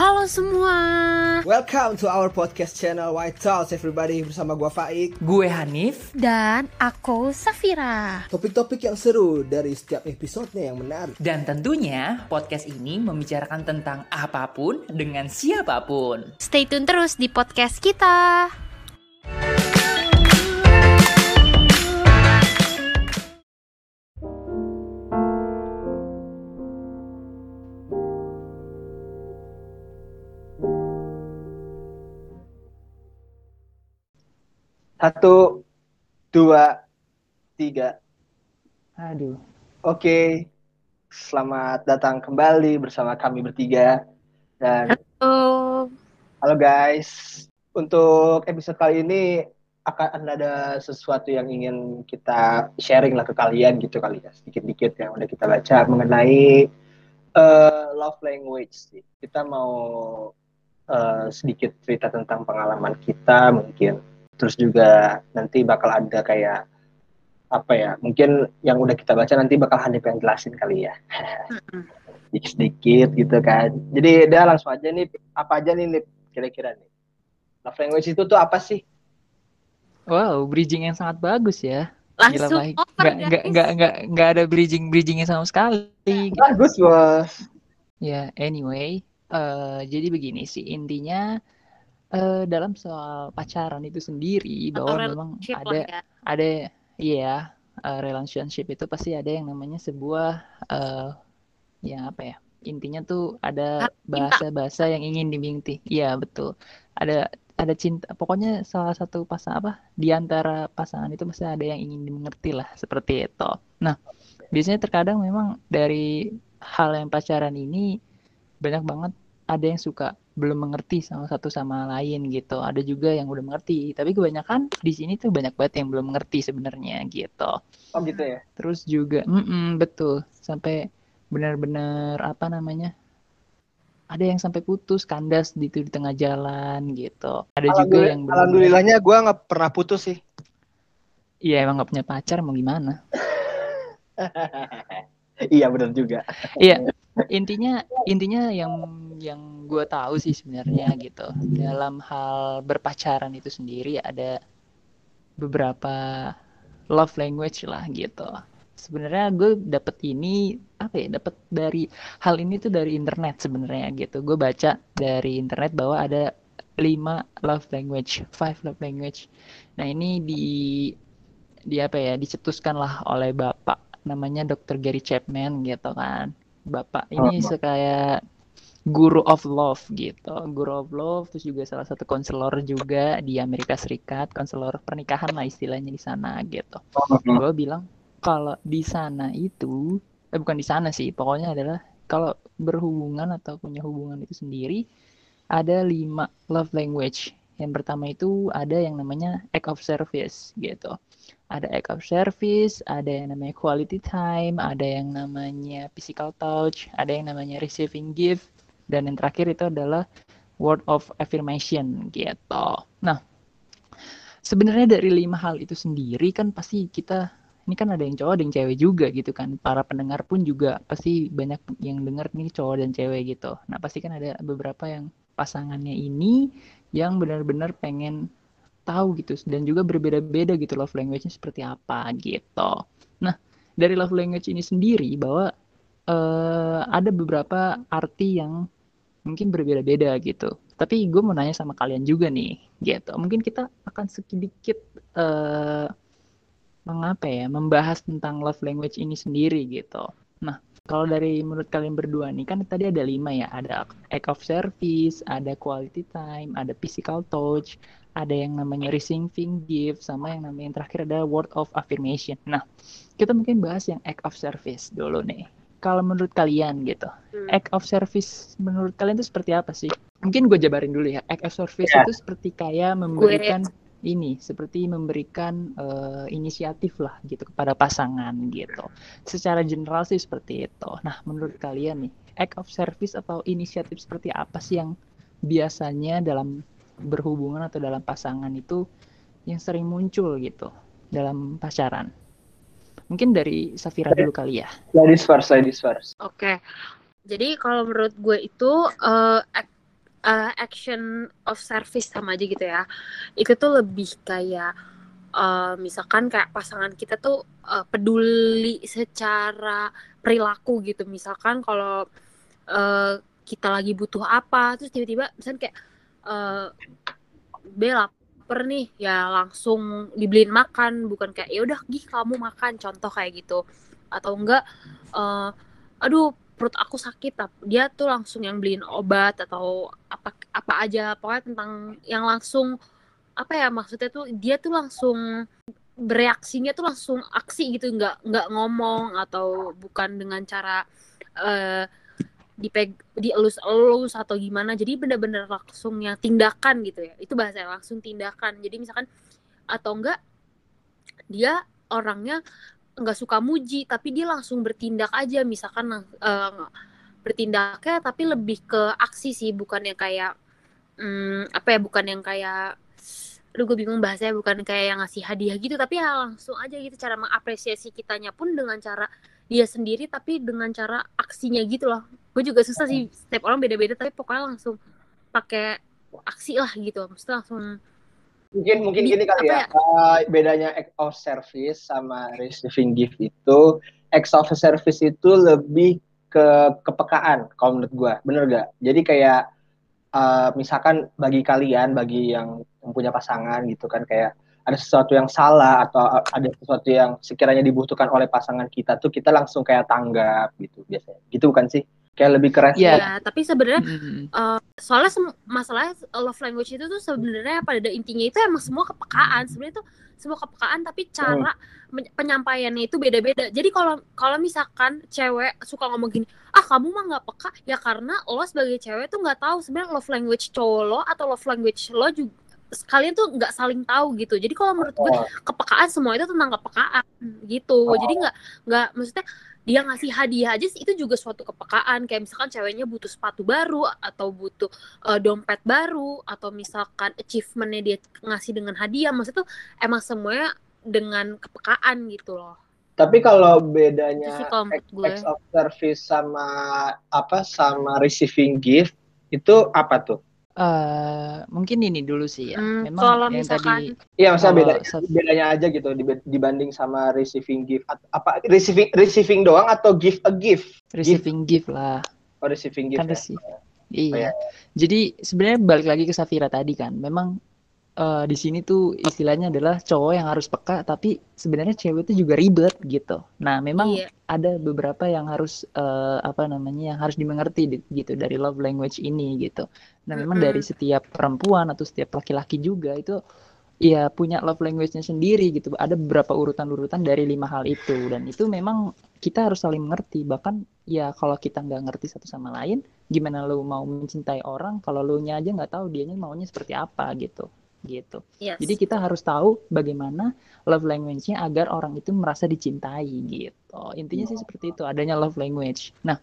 Halo semua. Welcome to our podcast channel White House everybody bersama gua Faik. Gue Hanif Dan aku Safira. Topik-topik yang seru dari setiap episodenya yang menarik. dan tentunya podcast ini membicarakan tentang apa pun dengan siapa pun. Stay tune terus di podcast kita. Satu, dua, tiga. Aduh. Oke, selamat datang kembali bersama kami bertiga. Dan Oh, halo guys, untuk episode kali ini akan ada sesuatu yang ingin kita sharing lah ke kalian gitu kali ya, sedikit-dikit yang udah kita baca mengenai eh, love language sih. Kita mau eh, sedikit cerita tentang pengalaman kita mungkin. Terus juga nanti bakal ada kayak apa ya? Mungkin yang udah kita baca nanti bakal Hanif yang jelasin kali ya. Sedikit-sedikit gitu kan. Jadi udah langsung aja nih apa aja nih Nip, kira-kira nih. Love language itu tuh apa sih? Wow, bridging yang sangat bagus ya. Gila, langsung baik. over Nggak, guys. nggak, nggak, nggak, nggak ada bridging bridgingnya sama sekali. Bagus bos. Ya, anyway, eh jadi begini sih intinya eh dalam soal pacaran itu sendiri Atau bahwa memang ada ya. ada iya eh, relationship itu pasti ada yang namanya sebuah eh ya apa ya intinya tuh ada bahasa-bahasa yang ingin diminti. Iya betul. Ada ada cinta pokoknya salah satu pasang apa di antara pasangan itu pasti ada yang ingin dimengerti lah seperti itu. Nah biasanya terkadang memang dari hal yang pacaran ini banyak banget ada yang suka belum mengerti sama satu sama lain gitu. Ada juga yang udah mengerti, tapi kebanyakan di sini tuh banyak banget yang belum mengerti sebenarnya gitu. Oh gitu ya. Terus juga, mm-mm, betul, sampai benar-benar apa namanya? Ada yang sampai putus, kandas di, di tengah jalan gitu. Ada juga yang benar-benar- Alhamdulillahnya gue nggak pernah putus sih. Iya emang gak punya pacar mau gimana? iya benar juga. Iya, intinya intinya yang yang gue tahu sih sebenarnya gitu dalam hal berpacaran itu sendiri ada beberapa love language lah gitu. Sebenarnya gue dapet ini apa ya? Dapet dari hal ini tuh dari internet sebenarnya gitu. Gue baca dari internet bahwa ada lima love language, five love language. Nah ini di di apa ya? Dicetuskan lah oleh bapak namanya Dr. Gary Chapman gitu kan. Bapak ini Oh. sekaya guru of love gitu. Guru of love terus juga salah satu konselor juga di Amerika Serikat, konselor pernikahan lah istilahnya di sana gitu. Gue bilang kalau di sana itu eh bukan di sana sih, pokoknya adalah kalau berhubungan atau punya hubungan itu sendiri ada lima love language. Yang pertama itu ada yang namanya act of service gitu. Ada act of service, ada yang namanya quality time, ada yang namanya physical touch, ada yang namanya receiving gift, dan yang terakhir itu adalah word of affirmation gitu. Nah, sebenarnya dari lima hal itu sendiri kan pasti kita ini kan ada yang cowok yang cewek juga gitu kan. Para pendengar pun juga pasti banyak yang dengar nih cowok dan cewek gitu. Nah pasti kan ada beberapa yang pasangannya ini yang benar-benar pengen tahu gitu dan juga berbeda-beda gitu love language-nya seperti apa gitu. Nah dari love language ini sendiri bahwa eh, ada beberapa arti yang mungkin berbeda-beda gitu tapi gue mau nanya sama kalian juga nih gitu mungkin kita akan sedikit eh mengapa ya membahas tentang love language ini sendiri gitu. Nah, kalau dari menurut kalian berdua nih kan tadi ada lima ya, ada act of service, ada quality time, ada physical touch, ada yang namanya receiving gift, sama yang namanya yang terakhir ada word of affirmation. Nah, kita mungkin bahas yang act of service dulu nih. Kalau menurut kalian gitu, Hmm. act of service menurut kalian itu seperti apa sih? Mungkin gue jabarin dulu ya. Act of service Ya. itu seperti kayak memberikan ini, seperti memberikan eh, inisiatif lah gitu kepada pasangan gitu. Secara general sih seperti itu. Nah, menurut kalian nih, act of service atau inisiatif seperti apa sih yang biasanya dalam berhubungan atau dalam pasangan itu yang sering muncul gitu dalam pacaran? Mungkin dari Safira dulu kali ya. Ladies first, ladies first. Oke. Jadi kalau menurut gue itu act uh, action of service sama aja gitu ya itu tuh lebih kayak uh, misalkan kayak pasangan kita tuh uh, peduli secara perilaku gitu misalkan kalau uh, kita lagi butuh apa terus tiba-tiba misalnya kayak uh, B lapar nih ya langsung dibeliin makan. Bukan kayak ya udah gih kamu makan contoh kayak gitu. Atau enggak uh, aduh perut aku sakit dia tuh langsung yang beliin obat atau apa apa aja pokoknya tentang yang langsung apa ya maksudnya tuh dia tuh langsung bereaksinya tuh langsung aksi gitu nggak nggak ngomong atau bukan dengan cara uh, dipeg dielus-elus atau gimana jadi bener-bener langsung yang tindakan gitu ya. Itu bahasa langsung tindakan. Jadi misalkan atau enggak dia orangnya nggak suka muji tapi dia langsung bertindak aja. Misalkan uh, bertindaknya tapi lebih ke aksi sih bukan yang kayak um, apa ya bukan yang kayak aduh gue bingung bahasanya bukan kayak yang ngasih hadiah gitu tapi ya langsung aja gitu. Cara mengapresiasi kitanya pun dengan cara dia sendiri tapi dengan cara aksinya gitu loh. Gue juga susah sih setiap orang beda-beda tapi pokoknya langsung pakai aksi lah gitu. Mesti langsung mungkin mungkin gini kali ya, ya? Uh, bedanya act of service sama receiving gift itu act of service itu lebih ke kepekaan kalau menurut gue bener gak jadi kayak uh, misalkan bagi kalian bagi yang punya pasangan gitu kan kayak ada sesuatu yang salah atau ada sesuatu yang sekiranya dibutuhkan oleh pasangan kita tuh kita langsung kayak tanggap gitu biasanya gitu bukan sih kayak lebih keren Iya, yeah. tapi sebenarnya mm-hmm. uh, soalnya masalah love language itu tuh sebenarnya pada intinya itu emang semua kepekaan sebenarnya itu semua kepekaan tapi cara mm. penyampaiannya itu beda-beda jadi kalau kalau misalkan cewek suka ngomong gini ah kamu mah nggak peka ya karena lo sebagai cewek tuh nggak tahu sebenarnya love language cowok lo atau love language lo juga kalian tuh nggak saling tahu gitu. Jadi kalau menurut gue oh. kepekaan semua itu tentang kepekaan gitu. Oh. jadi nggak nggak maksudnya dia ngasih hadiah aja sih itu juga suatu kepekaan. Kayak misalkan ceweknya butuh sepatu baru atau butuh uh, dompet baru atau misalkan achievementnya dia ngasih dengan hadiah. Maksudnya tuh emang semuanya dengan kepekaan gitu loh. Tapi kalau bedanya acts of service sama apa sama receiving gift itu apa tuh Uh, mungkin ini dulu sih ya. Hmm, Memang kalau yang misalkan, tadi Iya, maksudnya beda bedanya aja gitu dibanding sama receiving gift apa receiving receiving doang atau give a gift? Receiving gift, gift lah. Oh, receiving gift. Kan ya? Iya. Oh, ya. Jadi sebenarnya balik lagi ke Safira tadi kan. Memang uh, di sini tuh istilahnya adalah cowok yang harus peka tapi sebenarnya cewek itu juga ribet gitu. Nah, memang iya. ada beberapa yang harus uh, apa namanya yang harus dimengerti gitu dari love language ini gitu. Nah, memang mm -hmm. dari setiap perempuan atau setiap laki-laki juga itu ya punya love language-nya sendiri gitu. Ada beberapa urutan-urutan dari lima hal itu dan itu memang kita harus saling mengerti. Bahkan ya kalau kita nggak ngerti satu sama lain, gimana lo mau mencintai orang kalau lo nya aja nggak tahu dianya maunya seperti apa gitu gitu. Yes. Jadi kita harus tahu bagaimana love language-nya agar orang itu merasa dicintai gitu. Intinya sih seperti itu, adanya love language. Nah,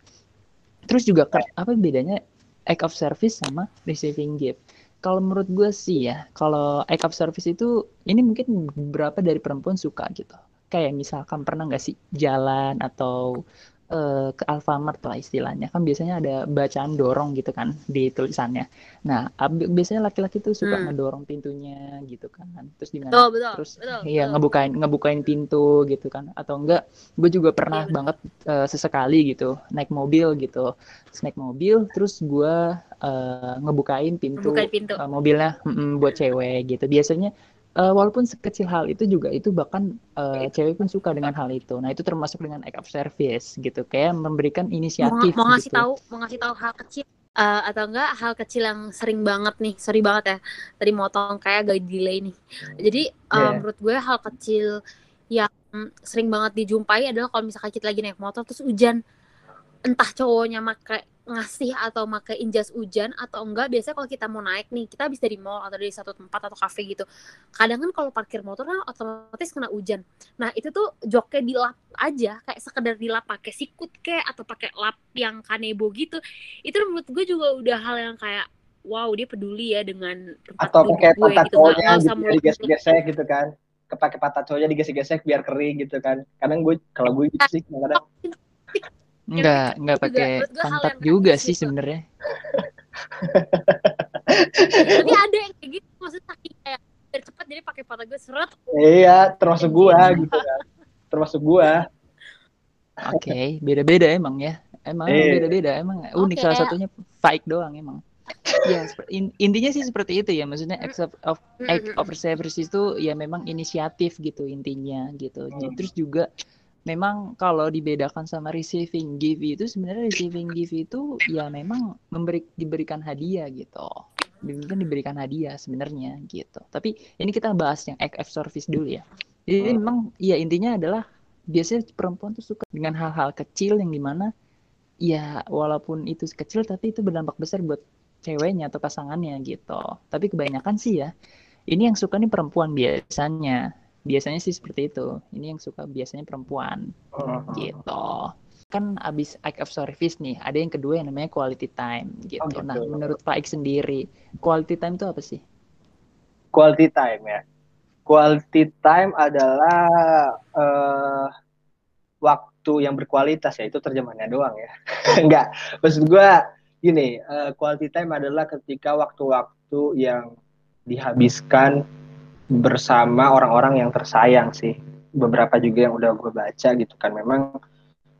terus juga apa bedanya act of service sama receiving gift? Kalau menurut gue sih ya, kalau act of service itu ini mungkin beberapa dari perempuan suka gitu. Kayak misalkan pernah nggak sih jalan atau uh, ke Alfamart lah istilahnya kan biasanya ada bacaan dorong gitu kan di tulisannya. Nah biasanya laki-laki tuh suka hmm. ngedorong pintunya gitu kan, terus gimana? Betul, betul, terus betul, ya betul. ngebukain ngebukain pintu gitu kan, atau enggak? Gue juga pernah yeah, banget uh, sesekali gitu naik mobil gitu, terus naik mobil, terus gue uh, ngebukain pintu, pintu. Uh, mobilnya mm, buat cewek gitu. Biasanya uh, walaupun sekecil hal itu juga itu bahkan uh, cewek pun suka dengan hal itu. Nah itu termasuk dengan act of service gitu, kayak memberikan inisiatif. Mau, mau ngasih gitu. tahu, mau ngasih tahu hal kecil uh, atau enggak hal kecil yang sering banget nih, sorry banget ya, tadi motong kayak agak delay nih. Jadi uh, yeah. menurut gue hal kecil yang sering banget dijumpai adalah kalau misalkan kita lagi naik motor terus hujan, entah cowoknya pakai ngasih atau pakai jas hujan atau enggak biasanya kalau kita mau naik nih kita bisa dari mall atau dari satu tempat atau kafe gitu kadang kan kalau parkir motor kan otomatis kena hujan. Nah itu tuh joknya dilap aja kayak sekedar dilap pakai sikut kayak atau pakai lap yang kanebo gitu itu menurut gue juga udah hal yang kayak wow dia peduli ya dengan tempat atau pakai patah gitu, gitu, digesek-gesek gitu kan. Kepake patah cowoknya digesek-gesek biar kering gitu kan. Kadang gue kalau gue gitu sih kadang Enggak, enggak pakai pantat juga sih sebenarnya. tapi ada yang kayak gitu maksudnya saking kayak biar cepet jadi pakai foto gue seret iya termasuk gua gitu kan termasuk gua Oke, beda-beda emang ya. Emang Iya. beda-beda, emang unik salah satunya fake doang emang. Ya, in- intinya sih seperti itu ya. Maksudnya act of, of act of service itu ya memang inisiatif gitu intinya gitu. Hmm. Terus juga memang kalau dibedakan sama receiving gift itu sebenarnya receiving gift itu ya memang memberi diberikan hadiah gitu. Diberikan diberikan hadiah sebenarnya gitu. Tapi ini kita bahas yang act of service dulu ya. Jadi Hmm. memang ya intinya adalah biasanya perempuan tuh suka dengan hal-hal kecil yang di mana ya walaupun itu kecil tapi itu berdampak besar buat ceweknya atau pasangannya gitu. Tapi kebanyakan sih ya ini yang suka nih perempuan biasanya. Biasanya sih seperti itu. Ini yang suka biasanya perempuan gitu. Kan abis act of service nih, ada yang kedua yang namanya quality time gitu. Oh, gitu. Nah, menurut Pak Ik sendiri, quality time itu apa sih? quality time ya. Quality time adalah eh, waktu yang berkualitas ya itu terjemahannya doang ya. Enggak, maksud gua gini, eh, quality time adalah ketika waktu-waktu yang dihabiskan bersama orang-orang yang tersayang sih. Beberapa juga yang udah gue baca gitu kan. Memang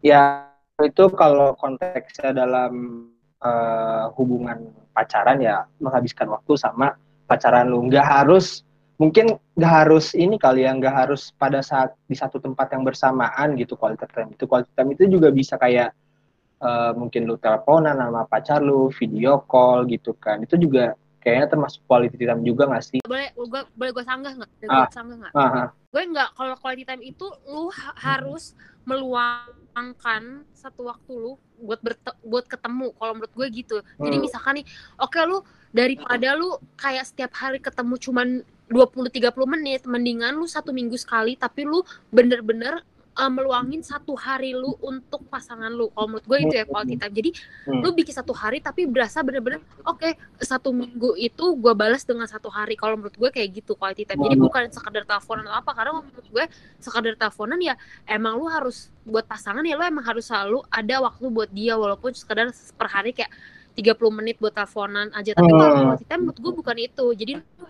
ya itu kalau konteksnya dalam eh, hubungan pacaran ya menghabiskan waktu sama pacaran lu. Nggak harus mungkin nggak harus ini kali ya nggak harus pada saat di satu tempat yang bersamaan gitu quality time itu. Quality time itu juga bisa kayak eh, mungkin lu teleponan sama pacar lu video call gitu kan. Itu juga kayaknya termasuk quality time juga nggak sih boleh gue boleh gue sanggah nggak boleh Ah. gue sanggah nggak Ah, ah. gue nggak kalau quality time itu lu ha- harus meluangkan satu waktu lu buat buat ketemu kalau menurut gue gitu jadi Hmm. misalkan nih oke lu daripada lu kayak setiap hari ketemu cuman 20-30 menit mendingan lu satu minggu sekali tapi lu bener-bener uh, meluangin satu hari lu untuk pasangan lu kalau menurut gue itu ya quality time jadi Hmm. lu bikin satu hari tapi berasa bener-bener oke satu minggu itu gue balas dengan satu hari kalau menurut gue kayak gitu quality time jadi Hmm. bukan sekadar teleponan atau apa karena menurut gue sekadar teleponan ya emang lu harus buat pasangan ya lu emang harus selalu ada waktu buat dia walaupun sekadar per hari kayak 30 menit buat teleponan aja tapi kalau Hmm. quality time menurut gue bukan itu jadi lu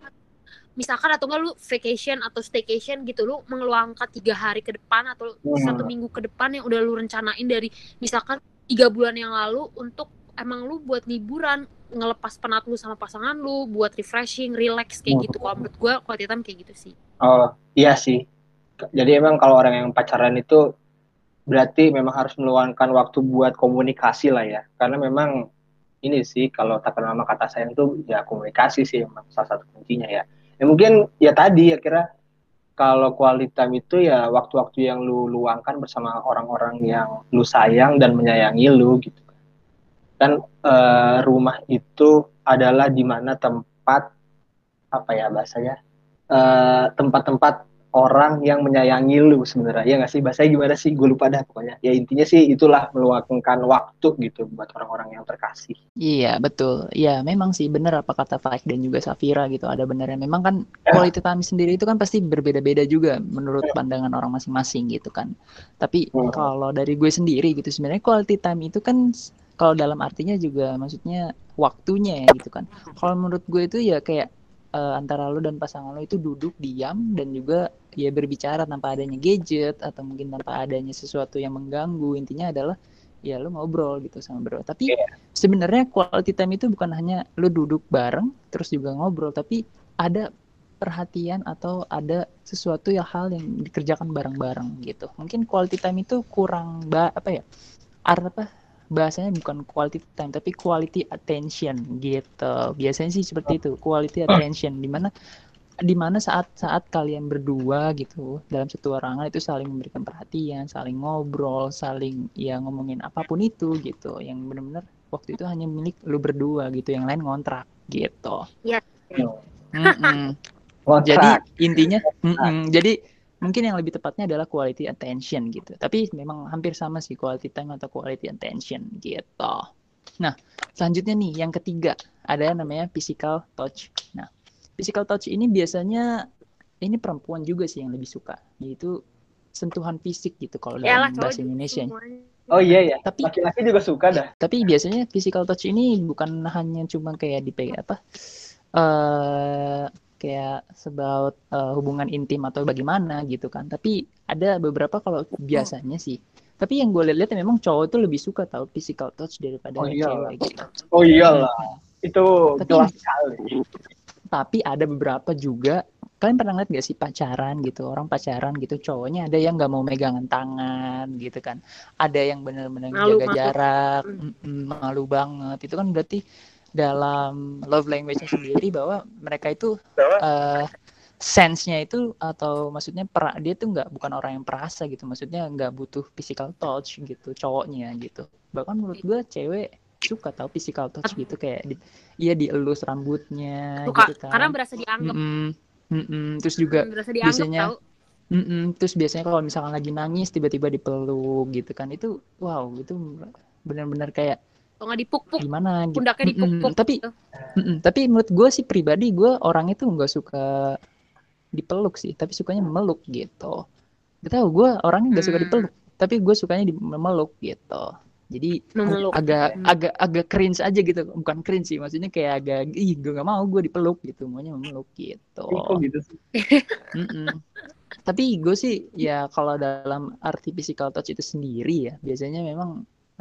misalkan atau enggak lu vacation atau staycation gitu lu mengeluangkan tiga hari ke depan atau Hmm. satu minggu ke depan yang udah lu rencanain dari misalkan tiga bulan yang lalu untuk emang lu buat liburan ngelepas penat lu sama pasangan lu buat refreshing relax kayak Hmm. gitu kalau menurut gue quality time kayak gitu sih Oh iya sih. Jadi emang kalau orang yang pacaran itu berarti memang harus meluangkan waktu buat komunikasi lah ya. Karena memang ini sih kalau tak kenal sama kata sayang tuh ya komunikasi sih salah satu kuncinya ya. Ya mungkin ya tadi ya kira kalau quality time itu ya waktu-waktu yang lu luangkan bersama orang-orang yang lu sayang dan menyayangi lu gitu. Kan eh, rumah itu adalah di mana tempat apa ya bahasanya eh, tempat-tempat orang yang menyayangi lu sebenarnya ya nggak sih bahasanya gimana sih gue lupa dah pokoknya ya intinya sih itulah meluangkan waktu gitu buat orang-orang yang terkasih Iya, betul. Iya, memang sih benar apa kata Faik dan juga Safira gitu. Ada benernya. Memang kan quality time sendiri itu kan pasti berbeda-beda juga menurut pandangan orang masing-masing gitu kan. Tapi Hmm. kalau dari gue sendiri gitu sebenarnya quality time itu kan kalau dalam artinya juga maksudnya waktunya ya gitu kan. Kalau menurut gue itu ya kayak eh, antara lo dan pasangan lo itu duduk diam dan juga ya berbicara tanpa adanya gadget atau mungkin tanpa adanya sesuatu yang mengganggu. Intinya adalah ya lo ngobrol gitu sama bro. Tapi sebenarnya quality time itu bukan hanya lu duduk bareng terus juga ngobrol tapi ada perhatian atau ada sesuatu ya hal yang dikerjakan bareng-bareng gitu mungkin quality time itu kurang ba apa ya art apa bahasanya bukan quality time tapi quality attention gitu biasanya sih seperti itu quality attention di mana di mana saat saat kalian berdua gitu dalam satu ruangan itu saling memberikan perhatian saling ngobrol saling ya ngomongin apa pun itu gitu yang benar-benar waktu itu hanya milik lu berdua gitu yang lain ngontrak gitu Mm-mm. jadi Kontrak. intinya mm-mm. jadi mungkin yang lebih tepatnya adalah quality attention gitu. Tapi memang hampir sama sih quality time atau quality attention gitu. Nah selanjutnya nih yang ketiga ada yang namanya physical touch. Nah physical touch ini biasanya ini perempuan juga sih yang lebih suka yaitu sentuhan fisik gitu kalau dalam cowok bahasa Indonesia. semuanya. oh iya ya tapi laki-laki juga suka dah. tapi biasanya physical touch ini bukan hanya cuma kayak di apa eh kayak sebaut eh, hubungan intim atau bagaimana gitu kan. Tapi ada beberapa kalau biasanya sih. Tapi yang gue lihat memang cowok itu lebih suka tahu physical touch daripada Oh, iya. cewek gitu. Oh iyalah, itu Tapi- jelas sekali. Tapi ada beberapa juga kalian pernah lihat gak sih pacaran gitu orang pacaran gitu cowoknya ada yang nggak mau megangan tangan gitu kan ada yang benar-benar jaga malu. jarak Hmm. malu banget itu kan berarti dalam love language-nya sendiri bahwa mereka itu eh sense-nya itu atau maksudnya pera, dia tuh nggak bukan orang yang perasa gitu maksudnya nggak butuh physical touch gitu cowoknya gitu bahkan menurut gue cewek suka tahu physical touch gitu kayak di, iya dielus rambutnya suka gitu kan karena berasa dianggap Mm-mm. Mm-mm. Terus juga berasa dianggap biasanya- tahu mm-mm. terus biasanya kalau misalkan lagi nangis tiba-tiba dipeluk gitu kan itu wow itu benar-benar kayak atau nggak dipuk-puk gimana gitu. pundaknya Mm-mm. dipuk-puk Tapi gitu. mm-mm. tapi menurut gue sih pribadi gue orang itu nggak suka dipeluk sih, tapi sukanya meluk gitu. Gak tau gue orangnya nggak suka Hmm. dipeluk, tapi gue sukanya di memeluk gitu. Jadi memeluk agak Hmm. agak agak cringe aja gitu, bukan cringe sih, maksudnya kayak agak ih gue nggak mau gue dipeluk gitu, maunya memeluk gitu. Kok gitu sih? Tapi gue sih ya kalau dalam arti physical touch itu sendiri ya biasanya memang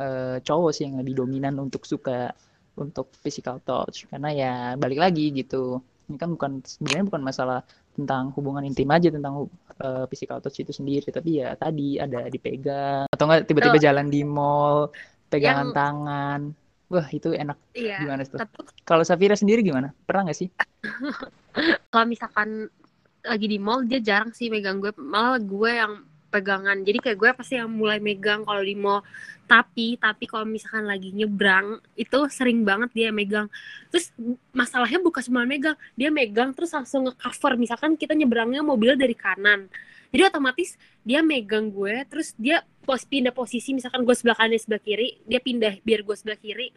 eh, cowok sih yang lebih dominan untuk suka untuk physical touch karena ya balik lagi gitu. Ini kan bukan sebenarnya bukan masalah tentang hubungan intim aja tentang eh, physical touch itu sendiri tapi ya tadi ada dipegang atau enggak tiba-tiba jalan di mall pegangan Yang- tangan. Wah, itu enak iya gimana tuh? tapi Kalau Safira sendiri gimana? Pernah nggak sih? kalau misalkan lagi di mall dia jarang sih megang gue malah gue yang pegangan. Jadi kayak gue pasti yang mulai megang kalau di mall. Tapi tapi kalau misalkan lagi nyebrang itu sering banget dia megang. Terus masalahnya bukan cuma megang dia megang terus langsung ngecover. Misalkan kita nyebrangnya mobilnya dari kanan. Jadi otomatis dia megang gue terus dia pos pindah posisi. Misalkan gue sebelah kanan sebelah kiri dia pindah biar gue sebelah kiri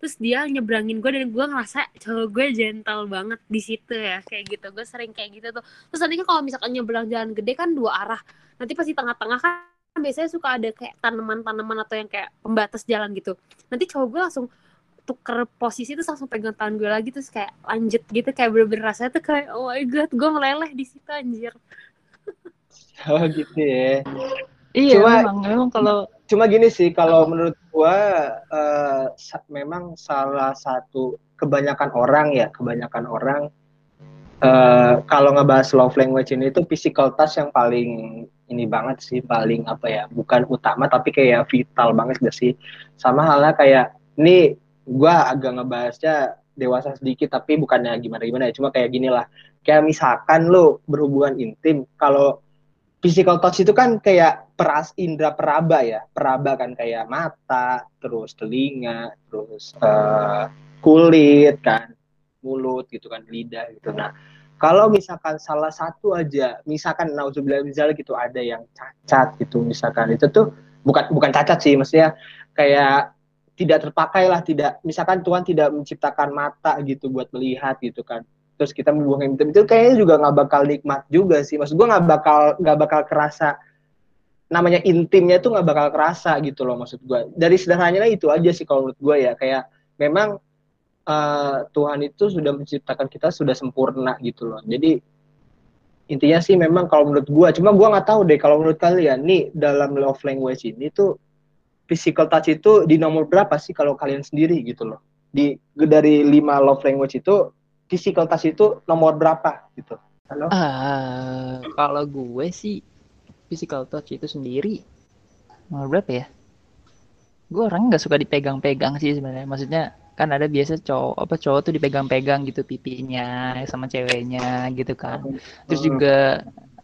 terus dia nyebrangin gue dan gue ngerasa cowok gue gentle banget di situ ya kayak gitu. Gue sering kayak gitu tuh. Terus nanti kan kalau misalkan nyebrang jalan gede kan dua arah. Nanti pas di tengah-tengah kan biasanya suka ada kayak tanaman-tanaman atau yang kayak pembatas jalan gitu. Nanti cowok gue langsung tuker posisi terus langsung pegang tangan gue lagi terus kayak lanjut gitu. Kayak bener-bener rasanya tuh kayak oh my god gue meleleh di situ anjir. Oh gitu ya. Iya, Cuma- memang memang kalau Cuma gini sih, kalau menurut gua sa- memang salah satu kebanyakan orang ya, kebanyakan orang eh, kalau ngebahas love language ini tuh physical touch yang paling ini banget sih, paling apa ya, bukan utama tapi kayak vital banget gak sih. Sama halnya kayak ini gua agak ngebahasnya dewasa sedikit tapi bukannya gimana-gimana ya, cuma kayak gini lah. Kayak misalkan lo berhubungan intim, kalau physical touch itu kan kayak peras indera peraba ya. Peraba kan kayak mata terus telinga terus eh, kulit kan mulut gitu kan lidah gitu. Nah kalau misalkan salah satu aja misalkan nauzubillah misalnya gitu ada yang cacat gitu misalkan itu tuh bukan bukan cacat sih maksudnya kayak tidak terpakai lah tidak misalkan Tuhan tidak menciptakan mata gitu buat melihat gitu kan terus kita membuang itu kayaknya juga nggak bakal nikmat juga sih. Maksud gue nggak bakal nggak bakal kerasa. Namanya intimnya itu nggak bakal kerasa gitu loh maksud gue dari sederhananya itu aja sih kalau menurut gue ya. Kayak memang eh, Tuhan itu sudah menciptakan kita sudah sempurna gitu loh. Jadi intinya sih memang kalau menurut gue cuma gue nggak tahu deh kalau menurut kalian nih dalam love language ini tuh physical touch itu di nomor berapa sih kalau kalian sendiri gitu loh? Di dari lima love language itu physical touch itu nomor berapa gitu halo Ah, kalau gue sih physical touch itu sendiri nomor berapa ya? Gue orangnya nggak suka dipegang-pegang sih sebenarnya. Maksudnya kan ada biasa cowok apa cowok tuh dipegang-pegang gitu pipinya sama ceweknya gitu kan. Terus juga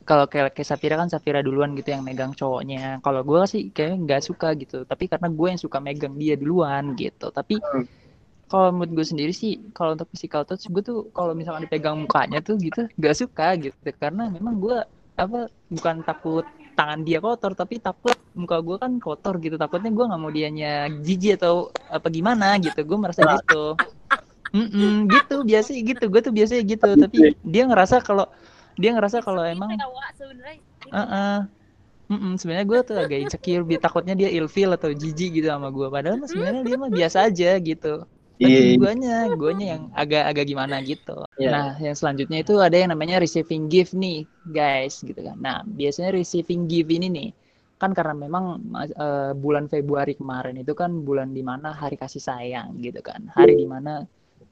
kalau kayak kayak Safira kan Safira duluan gitu yang megang cowoknya. Kalau gue sih kayak nggak suka gitu. Tapi karena gue yang suka megang dia duluan gitu. Tapi Hmm. Kalau menurut gue sendiri sih kalau untuk physical touch gue tuh kalau misalkan dipegang mukanya tuh gitu nggak suka gitu. Karena memang gue apa bukan takut tangan dia kotor tapi takut muka gue kan kotor gitu. Takutnya gue nggak mau dianya jijik atau apa gimana gitu. Gue merasa gitu. Mm-mm, gitu biasa gitu. Gue tuh biasanya gitu. Tapi dia ngerasa kalau dia ngerasa kalau emang sebenarnya. Heeh. Mm-mm, sebenarnya gue tuh agak insecure, takutnya dia ilfeel atau jijik gitu sama gue. Padahal mah sebenarnya dia mah biasa aja gitu. Tapi Iya. guanya guanya yang agak-agak gimana gitu Iya. nah yang selanjutnya itu ada yang namanya receiving gift nih guys gitu kan nah biasanya receiving gift ini nih kan karena memang eh, bulan Februari kemarin itu kan bulan di mana hari kasih sayang gitu kan hari di mana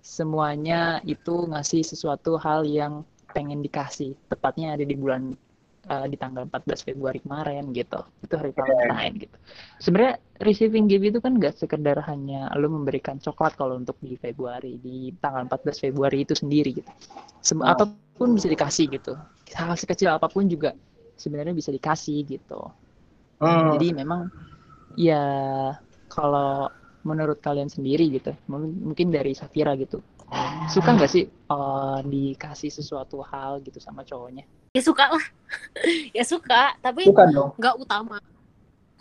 semuanya itu ngasih sesuatu hal yang pengen dikasih tepatnya ada di bulan eh, di tanggal 14 Februari kemarin gitu. Itu hari Valentine gitu. Sebenarnya receiving gift itu kan gak sekedar hanya lo memberikan coklat kalau untuk di Februari di tanggal 14 Februari itu sendiri gitu. Sem- Oh. apa pun bisa dikasih gitu. Hal sekecil apa pun juga sebenarnya bisa dikasih gitu. Hmm. jadi memang ya kalau menurut kalian sendiri gitu mungkin dari Safira gitu. Suka nggak sih eh, dikasih sesuatu hal gitu sama cowoknya ya suka lah. Ya suka tapi nggak utama.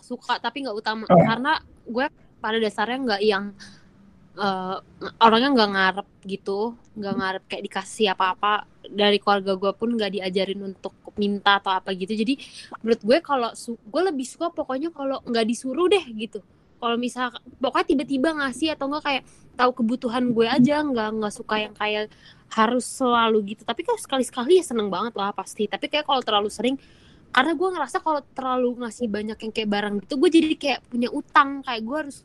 Suka tapi nggak utama. Oh. karena gue pada dasarnya nggak yang eh, orangnya nggak ngarep gitu nggak ngarep kayak dikasih apa-apa. Dari keluarga gue pun nggak diajarin untuk minta atau apa gitu. Jadi menurut gue kalau su- gue lebih suka pokoknya kalau nggak disuruh deh gitu. Kalau misal pokoknya tiba-tiba ngasih atau enggak kayak tahu kebutuhan gue aja nggak nggak suka yang kayak harus selalu gitu. Tapi kan sekali-sekali ya seneng banget lah pasti. Tapi kayak kalau terlalu sering karena gue ngerasa kalau terlalu ngasih banyak yang kayak barang gitu gue jadi kayak punya utang. Kayak gue harus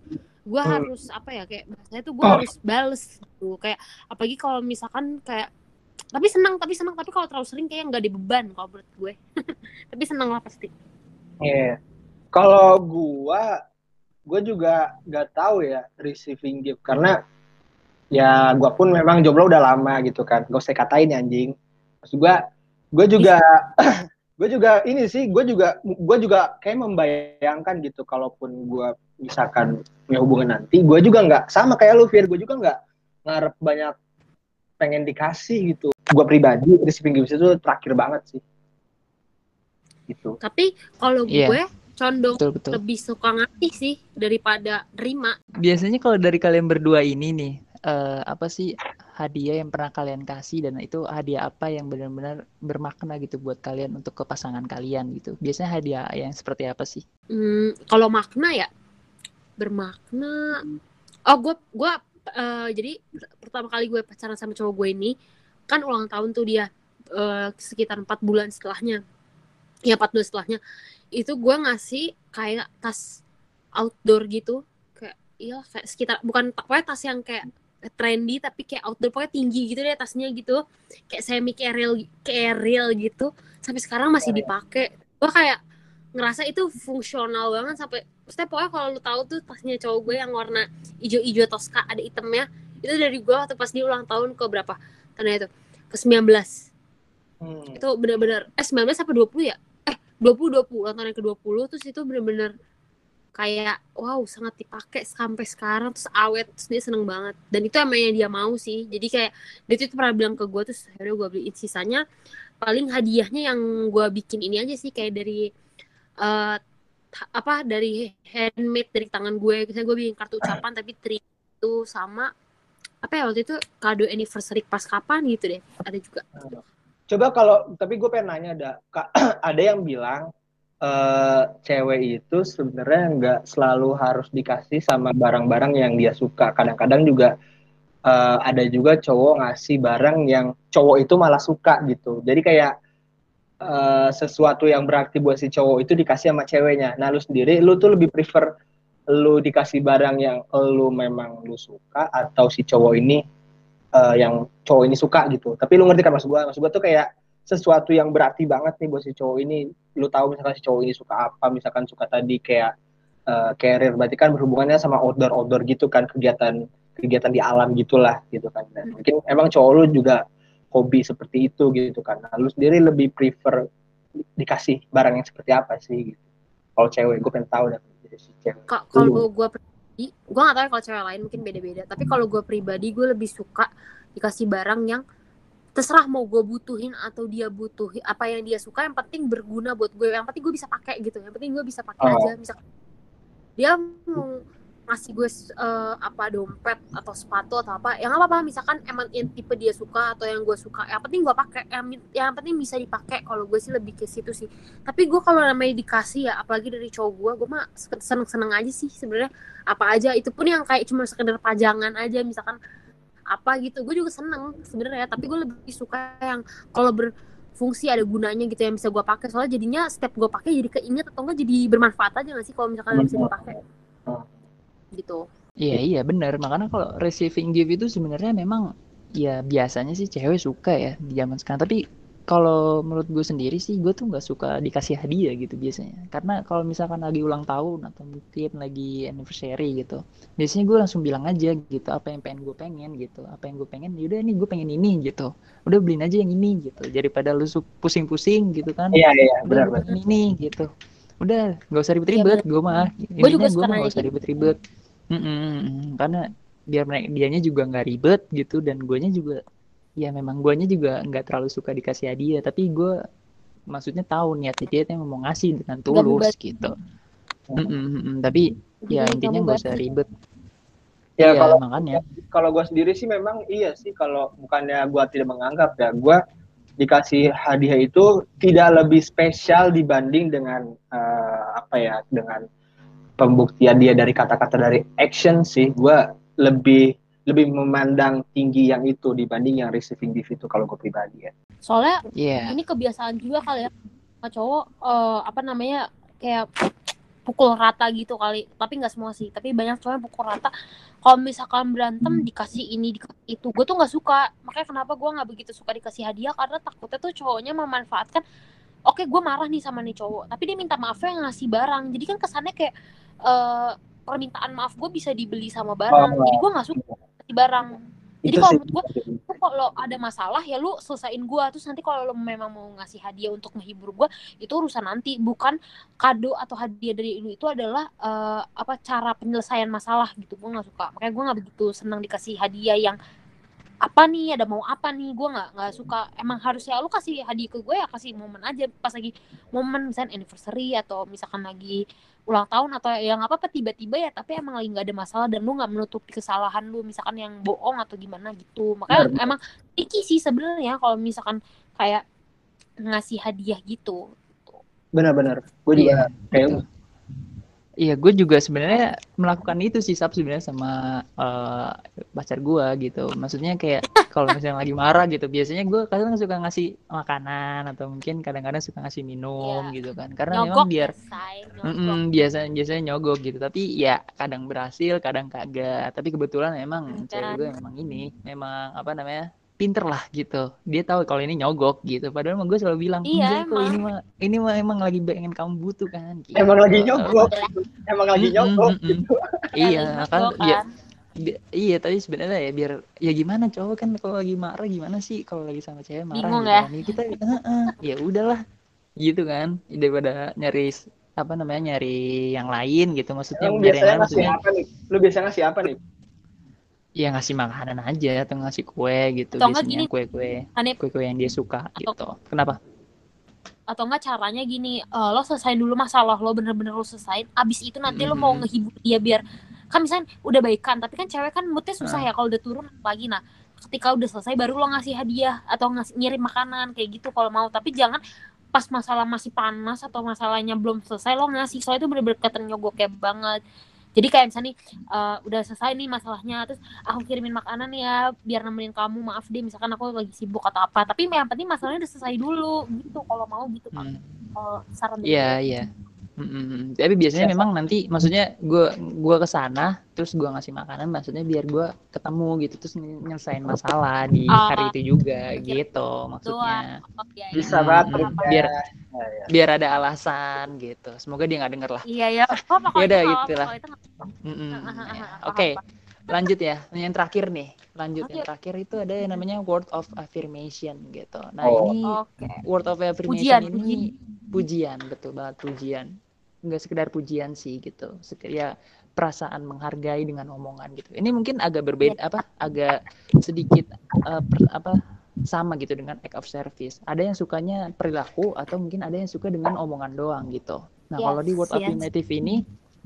gue Hmm. harus apa ya kayak bahasanya tuh gue Oh. harus bales gitu. Kayak apalagi kalau misalkan kayak tapi senang tapi senang tapi kalau terlalu sering kayak nggak ada beban kalau menurut gue. Tapi senang lah pasti. Iya. Kalau gua, gua juga nggak tahu ya receiving gift. Karena ya gua pun memang jomblo udah lama gitu kan. Gak usah katain ya, anjing. Maksud gua, gua juga, gua juga ini sih, gua juga, gua juga kayak membayangkan gitu. Kalaupun gua misalkan punya hubungan nanti, gua juga nggak sama kayak lu, Fir. Gua juga nggak ngarep banyak pengen dikasih gitu. Gua pribadi receiving gift itu terakhir banget sih. Gitu. tapi kalau Iya. gue condong betul betul lebih suka ngasih sih daripada terima biasanya kalau dari kalian berdua ini nih eh, apa sih hadiah yang pernah kalian kasih dan itu hadiah apa yang benar-benar bermakna gitu buat kalian untuk ke pasangan kalian gitu. Biasanya hadiah yang seperti apa sih? Hmm, kalau makna ya? Bermakna. Oh, gue gue eh, jadi pertama kali gue pacaran sama cowok gue ini kan ulang tahun tuh dia eh, sekitar empat bulan setelahnya. Ya empat bulan setelahnya. Itu gue ngasih kayak tas outdoor gitu. Kayak iya kayak sekitar bukan pokoknya tas yang kayak trendy tapi kayak outdoor pokoknya tinggi gitu deh tasnya gitu. Kayak semi carrier carrier gitu. Sampai sekarang masih dipakai. Gue kayak ngerasa itu fungsional banget sampai maksudnya pokoknya kalau lu tahu tuh tasnya cowok gue yang warna hijau-hijau toska ada itemnya itu dari gue waktu pas dia ulang tahun ke berapa? Tanda itu ke 19 Hmm. itu bener-bener eh 19 apa 20 ya? Eh 20 20 ulang tahun yang ke 20 terus itu bener-bener kayak wow sangat dipakai sampai sekarang. Terus awet terus dia seneng banget. Dan itu emang yang dia mau sih. Jadi kayak dia tuh pernah bilang ke gue terus akhirnya gue beliin sisanya. Paling hadiahnya yang gue bikin ini aja sih kayak dari ta- apa dari handmade dari tangan gue. Misalnya gue bikin kartu ucapan tapi tri itu sama apa ya waktu itu kado anniversary pas kapan gitu deh. Ada juga. Coba kalau tapi gue pengen nanya ada ada yang bilang eh cewek itu sebenarnya nggak selalu harus dikasih sama barang-barang yang dia suka. Kadang-kadang juga eh, ada juga cowok ngasih barang yang cowok itu malah suka gitu. Jadi kayak eh, sesuatu yang berarti buat si cowok itu dikasih sama ceweknya. Nah lu sendiri lu tuh lebih prefer lu dikasih barang yang lu memang lu suka atau si cowok ini eh, yang cowok ini suka gitu. Tapi lu ngerti kan maksud gua? Maksud gua tuh kayak sesuatu yang berarti banget nih buat si cowok ini. Lu tahu misalkan si cowok ini suka apa, misalkan suka tadi kayak eh, carrier, berarti kan berhubungannya sama outdoor-outdoor gitu kan kegiatan kegiatan di alam gitulah gitu kan. Dan mungkin emang cowok lu juga hobi seperti itu gitu kan. Nah, lu sendiri lebih prefer dikasih barang yang seperti apa sih gitu. Kalau cewek gue pengen tahu dah si cewek. Ka- kalau gue pribadi gue gak tahu ya kalau cewek lain mungkin beda-beda tapi kalau gue pribadi gue lebih suka dikasih barang yang terserah mau gue butuhin atau dia butuhin apa yang dia suka yang penting berguna buat gue yang penting gue bisa pakai gitu yang penting gue bisa pakai Oh. aja misal dia mau ngasih gue eh, apa dompet atau sepatu atau apa yang apa apa misalkan emang yang tipe dia suka atau yang gue suka yang penting gue pakai yang, yang penting bisa dipakai kalau gue sih lebih ke situ sih tapi gue kalau namanya dikasih ya apalagi dari cowok gue gue mah seneng seneng aja sih sebenarnya apa aja itu pun yang kayak cuma sekedar pajangan aja misalkan apa gitu. Gue juga seneng sebenarnya tapi gue lebih suka yang kalau berfungsi ada gunanya gitu yang bisa gue pakai. Soalnya jadinya step gue pakai jadi keinget atau enggak jadi bermanfaat aja gak sih kalau misalkan bisa dipakai? Gitu. Iya iya benar. Makanya kalau receiving gift itu sebenarnya memang ya biasanya sih cewek suka ya di zaman sekarang. Tapi kalau menurut gue sendiri sih gue tuh nggak suka dikasih hadiah gitu biasanya. Karena kalau misalkan lagi ulang tahun atau mungkin lagi anniversary gitu biasanya gue langsung bilang aja gitu apa yang pengen gue pengen gitu. Apa yang gue pengen yaudah ini gue pengen ini gitu. Udah beliin aja yang ini gitu daripada lu pusing-pusing gitu kan. Iya iya benar gue benar. ini gitu. Udah nggak usah ribet-ribet gue mah Gue juga nanya nggak usah gitu. ribet-ribet. Mm-mm, karena biar mereka dianya juga nggak ribet gitu dan guanya juga ya memang guanya juga nggak terlalu suka dikasih hadiah tapi gue maksudnya tahu niatnya dia tuh mau ngasih dengan tulus gitu. Mm-mm, mm-mm. tapi ya intinya nggak usah ribet. Ya iya kalau makanya. kalau gue sendiri sih memang iya sih kalau bukannya gue tidak menganggap ya gue dikasih hadiah itu tidak lebih spesial dibanding dengan eh, apa ya dengan pembuktian dia dari kata-kata dari action sih. Gue lebih lebih memandang tinggi yang itu dibanding yang receiving gift itu kalau gue pribadi ya. Soalnya Iya. ini kebiasaan juga kali ya sama cowok eh, apa namanya kayak pukul rata gitu kali. Tapi nggak semua sih tapi banyak cowok yang pukul rata. Kalau misalkan berantem dikasih ini dikasih itu gue tuh nggak suka. Makanya kenapa gue nggak begitu suka dikasih hadiah? Karena takutnya tuh cowoknya memanfaatkan oke gue marah nih sama nih cowok tapi dia minta maafnya yang ngasih barang. Jadi kan kesannya kayak eh, permintaan maaf gue bisa dibeli sama barang. Oh. jadi gue nggak suka barang. Jadi kalau menurut Lu kalau ada masalah ya lu selesaiin gua. Terus nanti kalau lu memang mau ngasih hadiah untuk menghibur gua itu urusan nanti. Bukan kado atau hadiah dari lu itu adalah eh, apa cara penyelesaian masalah gitu. Gua nggak suka. Makanya gua nggak begitu senang dikasih hadiah yang apa nih? Ada mau apa nih? Gua nggak nggak suka. Emang harusnya lu kasih hadiah ke gue ya kasih momen aja. Pas lagi momen misalnya anniversary atau misalkan lagi ulang tahun atau yang apa apa tiba-tiba ya tapi emang lagi nggak ada masalah dan lu nggak menutupi kesalahan lu misalkan yang bohong atau gimana gitu. Makanya Benar, emang tricky sih sebenarnya kalau misalkan kayak ngasih hadiah gitu. Benar-benar gue juga Iya, kayak betul. Iya, gue juga sebenarnya melakukan itu sih Sab sebenarnya sama eh, pacar gue gitu. Maksudnya kayak kalau misalnya lagi marah gitu, biasanya gue kadang suka ngasih makanan atau mungkin kadang-kadang suka ngasih minum Iya. gitu kan. Karena memang nyogok biar ya, say, nyogok. Mm-mm, biasanya biasanya nyogok gitu. Tapi ya kadang berhasil, kadang kagak. Tapi kebetulan emang cewek gue memang ini, memang apa namanya? Pinter lah gitu. Dia tahu kalau ini nyogok gitu. Padahal emang gue selalu bilang, Iya, "Enggak kok ini mah ini mah emang lagi pengen kamu butuh kan." Gitu. emang lagi nyogok emang lagi nyogok mm-mm. gitu Iya, kan ya, kan. bi- iya tapi sebenarnya ya biar ya gimana cowok kan kalau lagi marah gimana sih kalau lagi sama cewek marah Bingung gitu ya? kan. Ya kita heeh, ya udahlah gitu kan daripada nyari apa namanya nyari yang lain gitu maksudnya yang biasanya lain ngasih maksudnya apa nih lu biasanya ngasih apa nih ya ngasih makanan aja atau ngasih kue gitu Atau biasanya gini, kue-kue Hanif, kue-kue yang dia suka Atau- gitu. Kenapa? Atau enggak caranya gini eh, lo selesaiin dulu masalah lo bener-bener lo selesaiin abis itu nanti lo mau ngehibur dia biar kan misalnya udah baikan tapi kan cewek kan moodnya susah Ah. ya kalau udah turun lagi nah ketika udah selesai baru lo ngasih hadiah atau ngasih ngirim makanan kayak gitu kalau mau. Tapi jangan pas masalah masih panas atau masalahnya belum selesai lo ngasih. Soalnya itu bener-bener kelihatan nyogoknya banget jadi kayak misalnya nih eh, udah selesai nih masalahnya terus aku kirimin makanan ya biar nemenin kamu maaf deh misalkan aku lagi sibuk atau apa tapi yang penting masalahnya udah selesai dulu gitu kalau mau gitu kan Hmm. kalau saran dari Iya, gue. Mm-mm. Tapi biasanya memang nanti maksudnya gua gua ke sana terus gua ngasih makanan maksudnya biar gua ketemu gitu terus ny- nyelesain masalah di Ah. hari itu juga gitu maksudnya. Oh, iya, iya. bisa Hmm, banget hmm. Biar Ya, ya. biar ada alasan gitu. Semoga dia nggak denger lah. Iya ya. Oh, Ya udah, gitu lah. Ah, ah, ah, Ya. Oke, lanjut ya. Yang terakhir nih, lanjut yang terakhir itu ada yang namanya word of affirmation gitu. Nah Oh. ini Oke. word of affirmation Pujian, ini pujian betul banget pujian nggak sekedar pujian sih gitu. Ya perasaan menghargai dengan omongan gitu. Ini mungkin agak berbeda apa agak sedikit eh, per- apa sama gitu dengan act of service. Ada yang sukanya perilaku atau mungkin ada yang suka dengan omongan doang gitu. Nah kalau di word Yes, yes. affirmative ini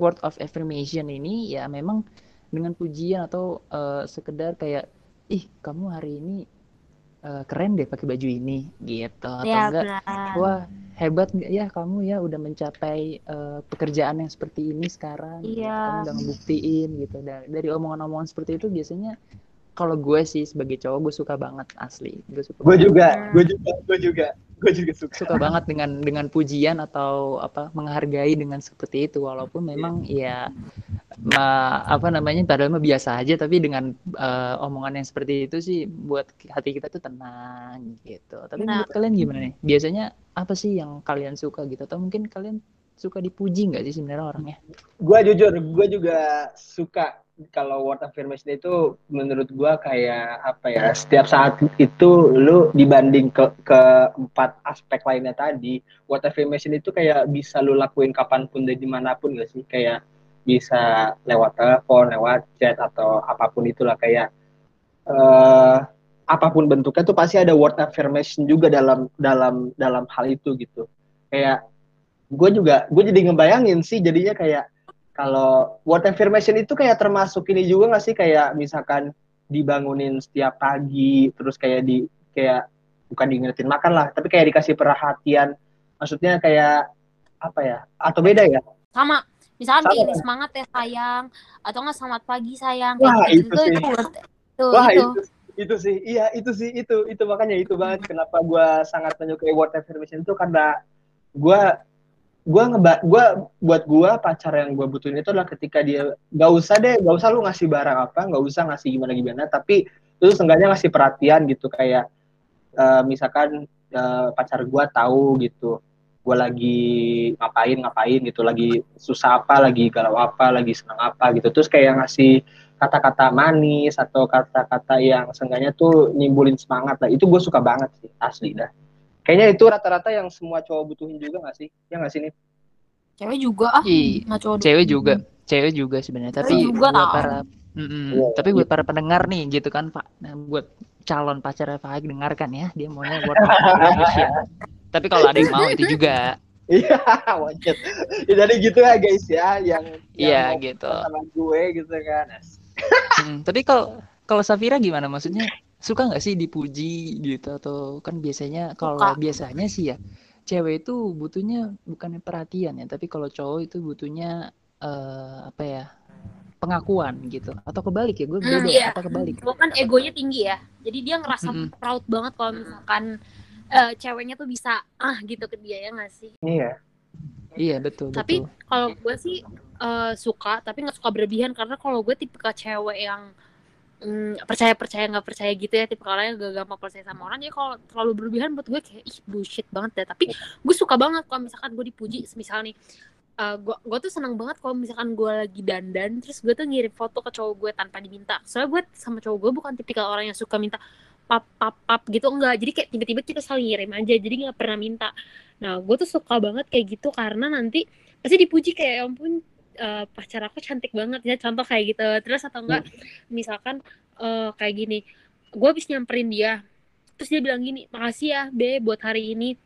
word of affirmation ini ya memang dengan pujian atau uh, sekedar kayak ih kamu hari ini uh, keren deh pakai baju ini gitu. Atau Ya, enggak benar. wah hebat nggak ya kamu ya udah mencapai uh, pekerjaan yang seperti ini sekarang gitu. Iya. kamu udah ngebuktiin gitu dari, dari omongan-omongan seperti itu biasanya kalau gue sih sebagai cowok gue suka banget asli gue suka Gue banget. juga, gue juga, gue juga, gue juga suka. suka banget dengan dengan pujian atau apa menghargai dengan seperti itu walaupun memang ya ma- apa namanya padahal mah biasa aja tapi dengan eh, omongan yang seperti itu sih buat hati kita tuh tenang gitu. Tapi Benar. menurut kalian gimana nih? Biasanya apa sih yang kalian suka gitu? Atau mungkin kalian suka dipuji nggak sih sebenarnya orangnya? Gue jujur, gue juga suka kalau word affirmation itu menurut gue kayak apa ya setiap saat itu lu dibanding ke ke empat aspek lainnya tadi word affirmation itu kayak bisa lu lakuin kapan pun dan di mana pun gak sih? Kayak bisa lewat telepon lewat chat atau apa pun itulah kayak eh apa pun bentuknya tuh pasti ada word affirmation juga dalam dalam dalam hal itu gitu. Kayak gue juga gue jadi ngebayangin sih jadinya kayak kalau word affirmation itu kayak termasuk ini juga nggak sih? Kayak misalkan dibangunin setiap pagi terus kayak di kayak bukan diingetin makan lah tapi kayak dikasih perhatian. Maksudnya kayak apa ya? Atau beda ya? Sama misalkan Sama. kayak ini semangat ya sayang atau nggak selamat pagi sayang Wah, gitu, itu sih. itu worth it. Tuh, wah itu. itu itu sih iya itu sih itu itu makanya itu banget kenapa gue sangat menyukai word affirmation itu karena gue gue ngeba gue buat gue pacar yang gue butuhin itu adalah ketika dia gak usah deh gak usah lu ngasih barang apa gak usah ngasih gimana gimana tapi lu seenggaknya ngasih perhatian gitu kayak eh, misalkan eh, pacar gue tahu gitu gue lagi ngapain ngapain gitu lagi susah apa lagi galau apa lagi senang apa gitu. Terus kayak ngasih kata-kata manis atau kata-kata yang seenggaknya tuh nimbulin semangat lah. Itu gue suka banget sih asli dah. Kayaknya itu rata-rata yang semua cowok butuhin juga gak sih? Ya gak sih nih cewek juga ah Ih, nggak cowok cewek juga cewek juga sebenarnya. Tapi Cewek juga buat tau. para Mm-mm. Iya, tapi buat para pendengar nih gitu kan pak. Nah, buat calon pacarnya Pak dengarkan ya. Dia maunya affirmation tapi kalau ada yang mau itu juga. Iya wajib ya, jadi gitu ya guys ya yang Iya, yang gitu. sama gue gitu kan. Mm, tapi kalau kalau Safira gimana? Maksudnya suka nggak sih dipuji gitu? Atau kan biasanya kalau biasanya sih ya cewek itu butuhnya bukan perhatian ya tapi kalau cowok itu butuhnya eh, apa ya pengakuan gitu. Atau kebalik ya gue Hmm, beda iya. apa kebalik? Cowok kan egonya tinggi ya jadi dia ngerasa Mm-mm. proud banget kalau misalkan eh, ceweknya tuh bisa ah gitu ke dia ya nggak sih? Iya. Iya betul tapi kalau gue sih eh, suka tapi nggak suka berlebihan karena kalau gue tipe cewek yang mm, percaya percaya nggak percaya gitu ya tipe orangnya gak gampang percaya sama orang jadi kalau terlalu berlebihan buat gue kayak ih bullshit banget deh. Tapi gue suka banget kalau misalkan gue dipuji misal nih eh, gue gue tuh seneng banget kalau misalkan gue lagi dandan terus gue tuh ngirim foto ke cowok gue tanpa diminta. Soalnya gue sama cowok gue bukan tipikal orang yang suka minta pap pap pap gitu enggak. Jadi kayak tiba-tiba kita saling ngirim aja jadi nggak pernah minta. Nah gue tuh suka banget kayak gitu karena nanti pasti dipuji kayak ya ampun eh, pacar aku cantik banget ya contoh kayak gitu. Terus atau enggak misalkan eh, kayak gini gue habis nyamperin dia terus dia bilang gini makasih ya be buat hari ini.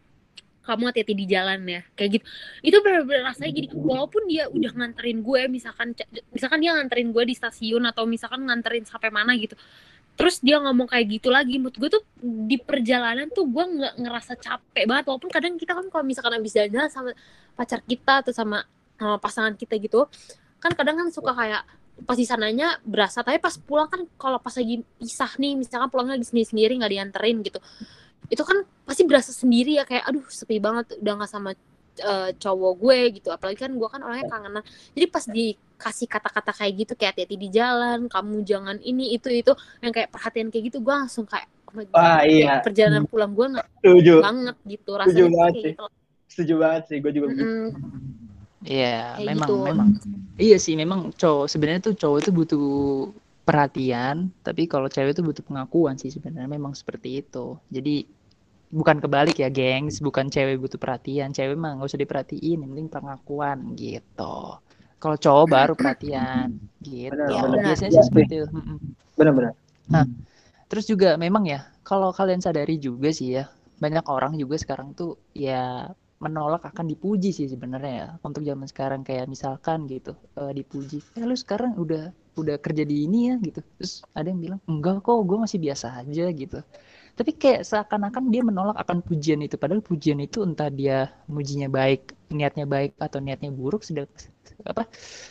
Kamu hati-hati di jalan ya kayak gitu. Itu benar-benar rasanya gini. Walaupun dia udah nganterin gue misalkan misalkan dia nganterin gue di stasiun atau misalkan nganterin sampai mana gitu terus dia ngomong kayak gitu lagi menurut gue tuh di perjalanan tuh gue nggak ngerasa capek banget. Walaupun kadang kita kan kalau misalkan habis jalan sama pacar kita atau sama, sama pasangan kita gitu kan kadang kan suka kayak pas di sananya berasa. Tapi pas pulang kan kalau pas lagi pisah nih misalkan pulangnya lagi sendiri sendiri nggak dianterin gitu itu kan pasti berasa sendiri ya. Kayak aduh sepi banget udah nggak sama eh, cowok gue gitu apalagi kan gue kan orangnya kangenan jadi pas dikasih kata-kata kayak gitu kayak hati-hati di jalan kamu jangan ini itu itu yang kayak perhatian kayak gitu gue langsung kayak oh Wah, iya. perjalanan pulang gue nggak setuju banget gitu Setuju rasanya tuh banget kayak sih. gitu setuju banget sih gue juga begitu Mm-mm. Iya, memang gitu. memang. Iya sih, memang cowok sebenarnya tuh cowok itu butuh perhatian, tapi kalau cewek itu butuh pengakuan sih sebenarnya memang seperti itu. Jadi bukan kebalik ya, gengs, bukan cewek butuh perhatian, cewek mah nggak usah diperhatiin, yang penting pengakuan gitu. Kalau cowok baru perhatian gitu. Benar, Iya, benar. Biasanya Iya sih seperti itu. Mm-mm. benar-benar Terus juga memang ya, kalau kalian sadari juga sih ya, banyak orang juga sekarang tuh ya menolak akan dipuji sih sebenarnya ya untuk zaman sekarang kayak misalkan gitu uh, dipuji eh lu sekarang udah udah kerja di ini ya gitu terus ada yang bilang enggak kok gue masih biasa aja gitu tapi kayak seakan-akan dia menolak akan pujian itu. Padahal pujian itu entah dia mujinya baik niatnya baik atau niatnya buruk sudah apa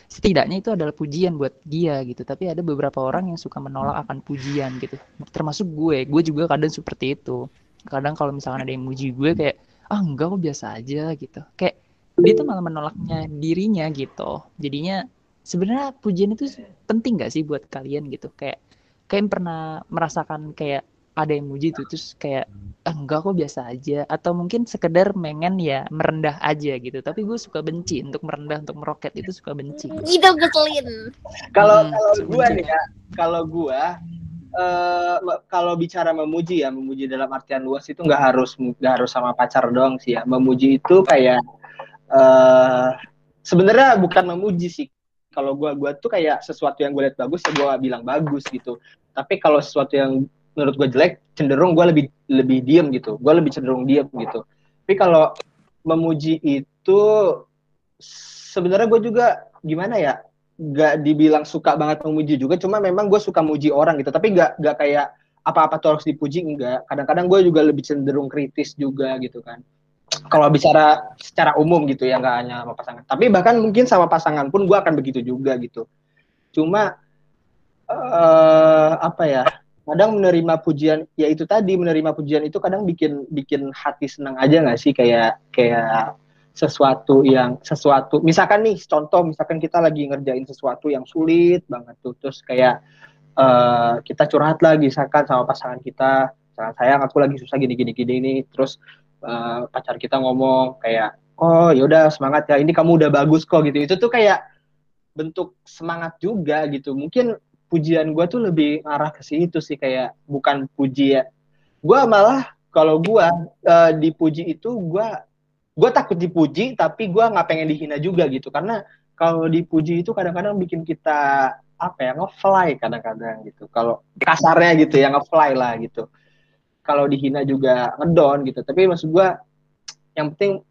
setidaknya itu adalah pujian buat dia gitu. Tapi ada beberapa orang yang suka menolak akan pujian gitu. Termasuk gue. Gue juga kadang seperti itu. Kadang kalau misalkan ada yang muji gue kayak ah enggak kok biasa aja gitu. Kayak dia tuh malah menolaknya dirinya gitu. Jadinya sebenarnya pujian itu penting gak sih buat kalian gitu? Kayak kayak pernah merasakan kayak ada yang muji tuh terus kayak ah, enggak kok biasa aja. Atau mungkin sekedar mengen ya merendah aja gitu. Tapi gue suka benci untuk merendah untuk meroket itu suka benci. Itu keselin kalau hmm, kalau gue nih ya kalau gue uh, kalau bicara memuji ya memuji dalam artian luas itu nggak harus nggak harus sama pacar doang sih ya. Memuji itu kayak uh, sebenarnya bukan memuji sih. Kalau gue gua tuh kayak sesuatu yang gue lihat bagus ya gue bilang bagus gitu. Tapi kalau sesuatu yang menurut gue jelek cenderung gue lebih lebih diem gitu. Gue lebih cenderung diem gitu. Tapi kalau memuji itu sebenarnya gue juga gimana ya gak dibilang suka banget memuji juga cuma memang gue suka muji orang gitu. Tapi gak gak kayak apa-apa tuh harus dipuji enggak kadang-kadang gue juga lebih cenderung kritis juga gitu kan. Kalau bicara secara umum gitu ya nggak hanya sama pasangan. Tapi bahkan mungkin sama pasangan pun gue akan begitu juga gitu. Cuma uh, apa ya kadang menerima pujian ya itu tadi menerima pujian itu kadang bikin bikin hati senang aja nggak sih? Kayak kayak sesuatu yang sesuatu misalkan nih contoh misalkan kita lagi ngerjain sesuatu yang sulit banget tuh terus kayak uh, kita curhat lagi misalkan sama pasangan kita misalkan sayang aku lagi susah gini gini gini ini terus uh, pacar kita ngomong kayak oh yaudah semangat ya ini kamu udah bagus kok gitu. Itu tuh kayak bentuk semangat juga gitu. Mungkin pujian gue tuh lebih arah ke situ sih kayak bukan puji ya. Gue malah kalau gue uh, dipuji itu gue gue takut dipuji tapi gue nggak pengen dihina juga gitu. Karena kalau dipuji itu kadang-kadang bikin kita apa ya ngefly kadang-kadang gitu. Kalau kasarnya gitu ya ngefly lah gitu. Kalau dihina juga ngedon gitu. Tapi maksud gue yang penting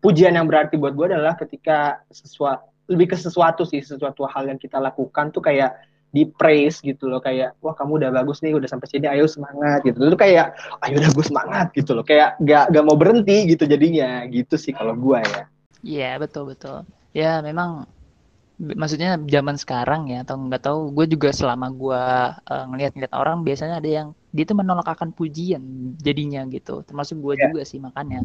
pujian yang berarti buat gue adalah ketika sesuatu lebih ke sesuatu sih sesuatu hal yang kita lakukan tuh kayak di praise gitu loh kayak wah kamu udah bagus nih udah sampai sini ayo semangat gitu. Itu kayak ayo udah gue semangat gitu loh. Kayak gak gak mau berhenti gitu jadinya gitu sih kalau gue ya. Iya yeah, betul betul. Ya memang maksudnya zaman sekarang ya atau nggak tahu gue juga selama gue uh, ngeliat-ngeliat orang biasanya ada yang dia tuh menolak akan pujian jadinya gitu. Termasuk gue yeah. juga sih makanya.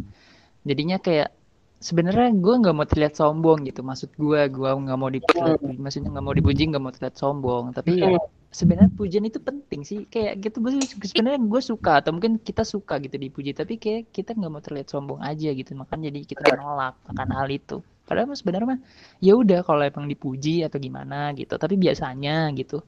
Jadinya kayak sebenarnya gue nggak mau terlihat sombong gitu. Maksud gue gue nggak mau dipuji maksudnya nggak mau dipuji nggak mau terlihat sombong. Tapi ya, sebenarnya pujian itu penting sih. Kayak gitu sebenarnya gue suka atau mungkin kita suka gitu dipuji tapi kayak kita nggak mau terlihat sombong aja gitu. Makanya jadi kita menolak akan hal itu. Padahal sebenarnya mah ya udah kalau emang dipuji atau gimana gitu. Tapi biasanya gitu.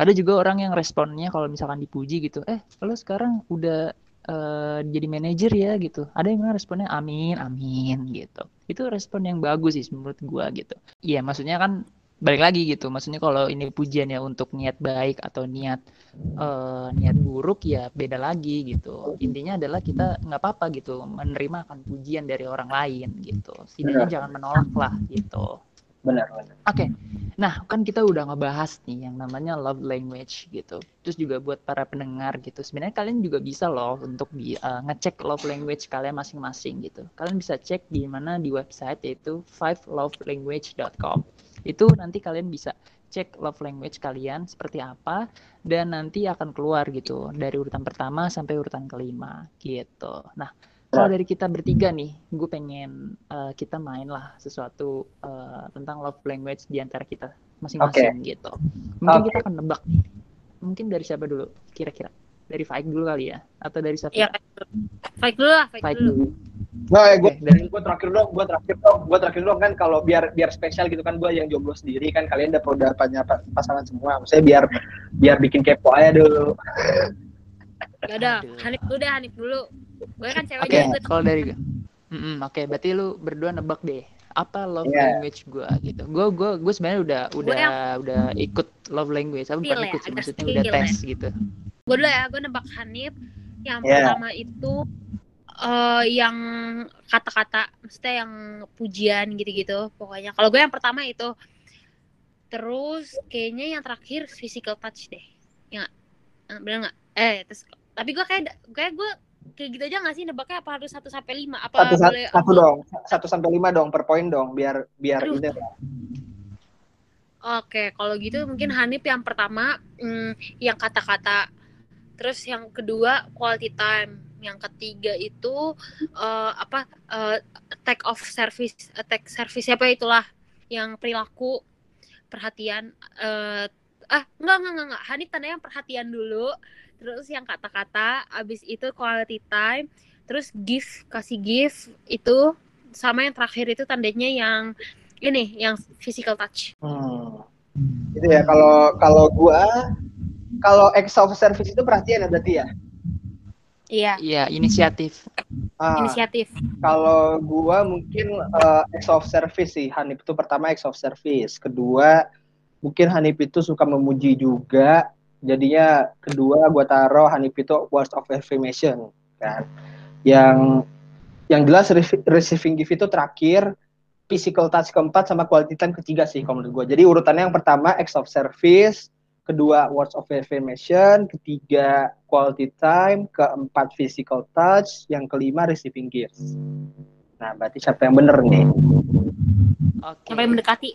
Ada juga orang yang responnya kalau misalkan dipuji gitu eh lo sekarang udah uh, jadi manajer ya gitu. Ada yang bilang responnya amin, amin gitu. Itu respon yang bagus sih menurut gua gitu. Iya, maksudnya kan balik lagi gitu. Maksudnya kalau ini pujian ya untuk niat baik atau niat uh, niat buruk ya beda lagi gitu. Intinya adalah kita nggak apa-apa gitu menerima akan pujian dari orang lain gitu. Setidaknya jangan menolak lah gitu benar benar oke okay. Nah kan kita udah ngebahas nih yang namanya love language gitu. Terus juga buat para pendengar gitu. Sebenarnya kalian juga bisa loh untuk uh, ngecek love language kalian masing-masing gitu. Kalian bisa cek di mana di website yaitu fivelovelanguage.com itu nanti kalian bisa cek love language kalian seperti apa dan nanti akan keluar gitu dari urutan pertama sampai urutan kelima gitu. Nah kalau dari kita bertiga nih, gue pengen uh, kita main lah sesuatu uh, tentang love language di antara kita masing-masing okay. gitu. Mungkin okay. kita akan nebak nih. Mungkin dari siapa dulu? Kira-kira dari Faik dulu kali ya? Atau dari siapa? Iya, Faik dulu lah. Faik, dulu. Nah, ya, gue, okay, dari gue terakhir dong, gue terakhir dong, gue terakhir dong kan kalau biar biar spesial gitu kan gue yang jomblo sendiri kan kalian udah udah punya pasangan semua, maksudnya biar biar bikin kepo aja dulu. Ya udah, Hanif dulu deh, Hanif dulu. Gue kan cewek okay, Kalau dari gue. Mm -mm, Oke, okay, berarti lu berdua nebak deh apa love yeah. language gue gitu. Gue gue gue sebenarnya udah udah yang... udah ikut love language, apa bukan ya, ikut sih maksudnya udah tes ya. gitu. Gue dulu ya, gue nebak Hanif. Yang yeah. pertama itu eh, yang kata-kata maksudnya yang pujian gitu-gitu pokoknya kalau gue yang pertama itu terus kayaknya yang terakhir physical touch deh ya bener nggak eh terus tapi gue kayak kayak gue kayak gitu aja nggak sih nebaknya apa harus satu sampai lima apa Satu, sa- boleh satu dong, satu sampai lima dong per poin dong, biar biar Aduh. ini. Oke, kalau gitu mungkin Hanif yang pertama hmm, yang kata-kata, terus yang kedua quality time, yang ketiga itu eh, apa eh, take off service, eh, take service apa itulah yang perilaku, perhatian. eh ah enggak enggak enggak, enggak. Hanif tanda yang perhatian dulu, terus yang kata-kata, abis itu quality time, terus gift kasih gift itu sama yang terakhir itu tandanya yang ini yang physical touch. Hmm. Itu ya kalau kalau gua kalau acts of service itu perhatian ya berarti ya. Iya, Iya, inisiatif. Ah, inisiatif. kalau gua mungkin eh, acts of service sih. Hanif itu pertama acts of service. Kedua mungkin Hanif itu suka memuji juga. Jadinya kedua gua taruh Hanif itu words of affirmation kan. Yang yang jelas re- receiving gift itu terakhir physical touch keempat sama quality time ketiga sih kalau menurut gue. Jadi urutannya yang pertama acts of service, kedua words of affirmation, ketiga quality time, keempat physical touch, yang kelima receiving gifts. Nah, berarti siapa yang bener nih? Oke. Yang paling mendekati.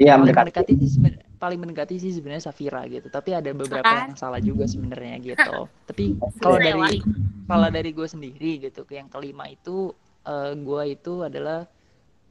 Iya, mendekati. mendekati paling mendekati sih sebenarnya Safira gitu. Tapi ada beberapa Kan? yang salah juga sebenarnya gitu. Tapi kalau dari kalau dari gue sendiri gitu yang kelima itu eh, gue itu adalah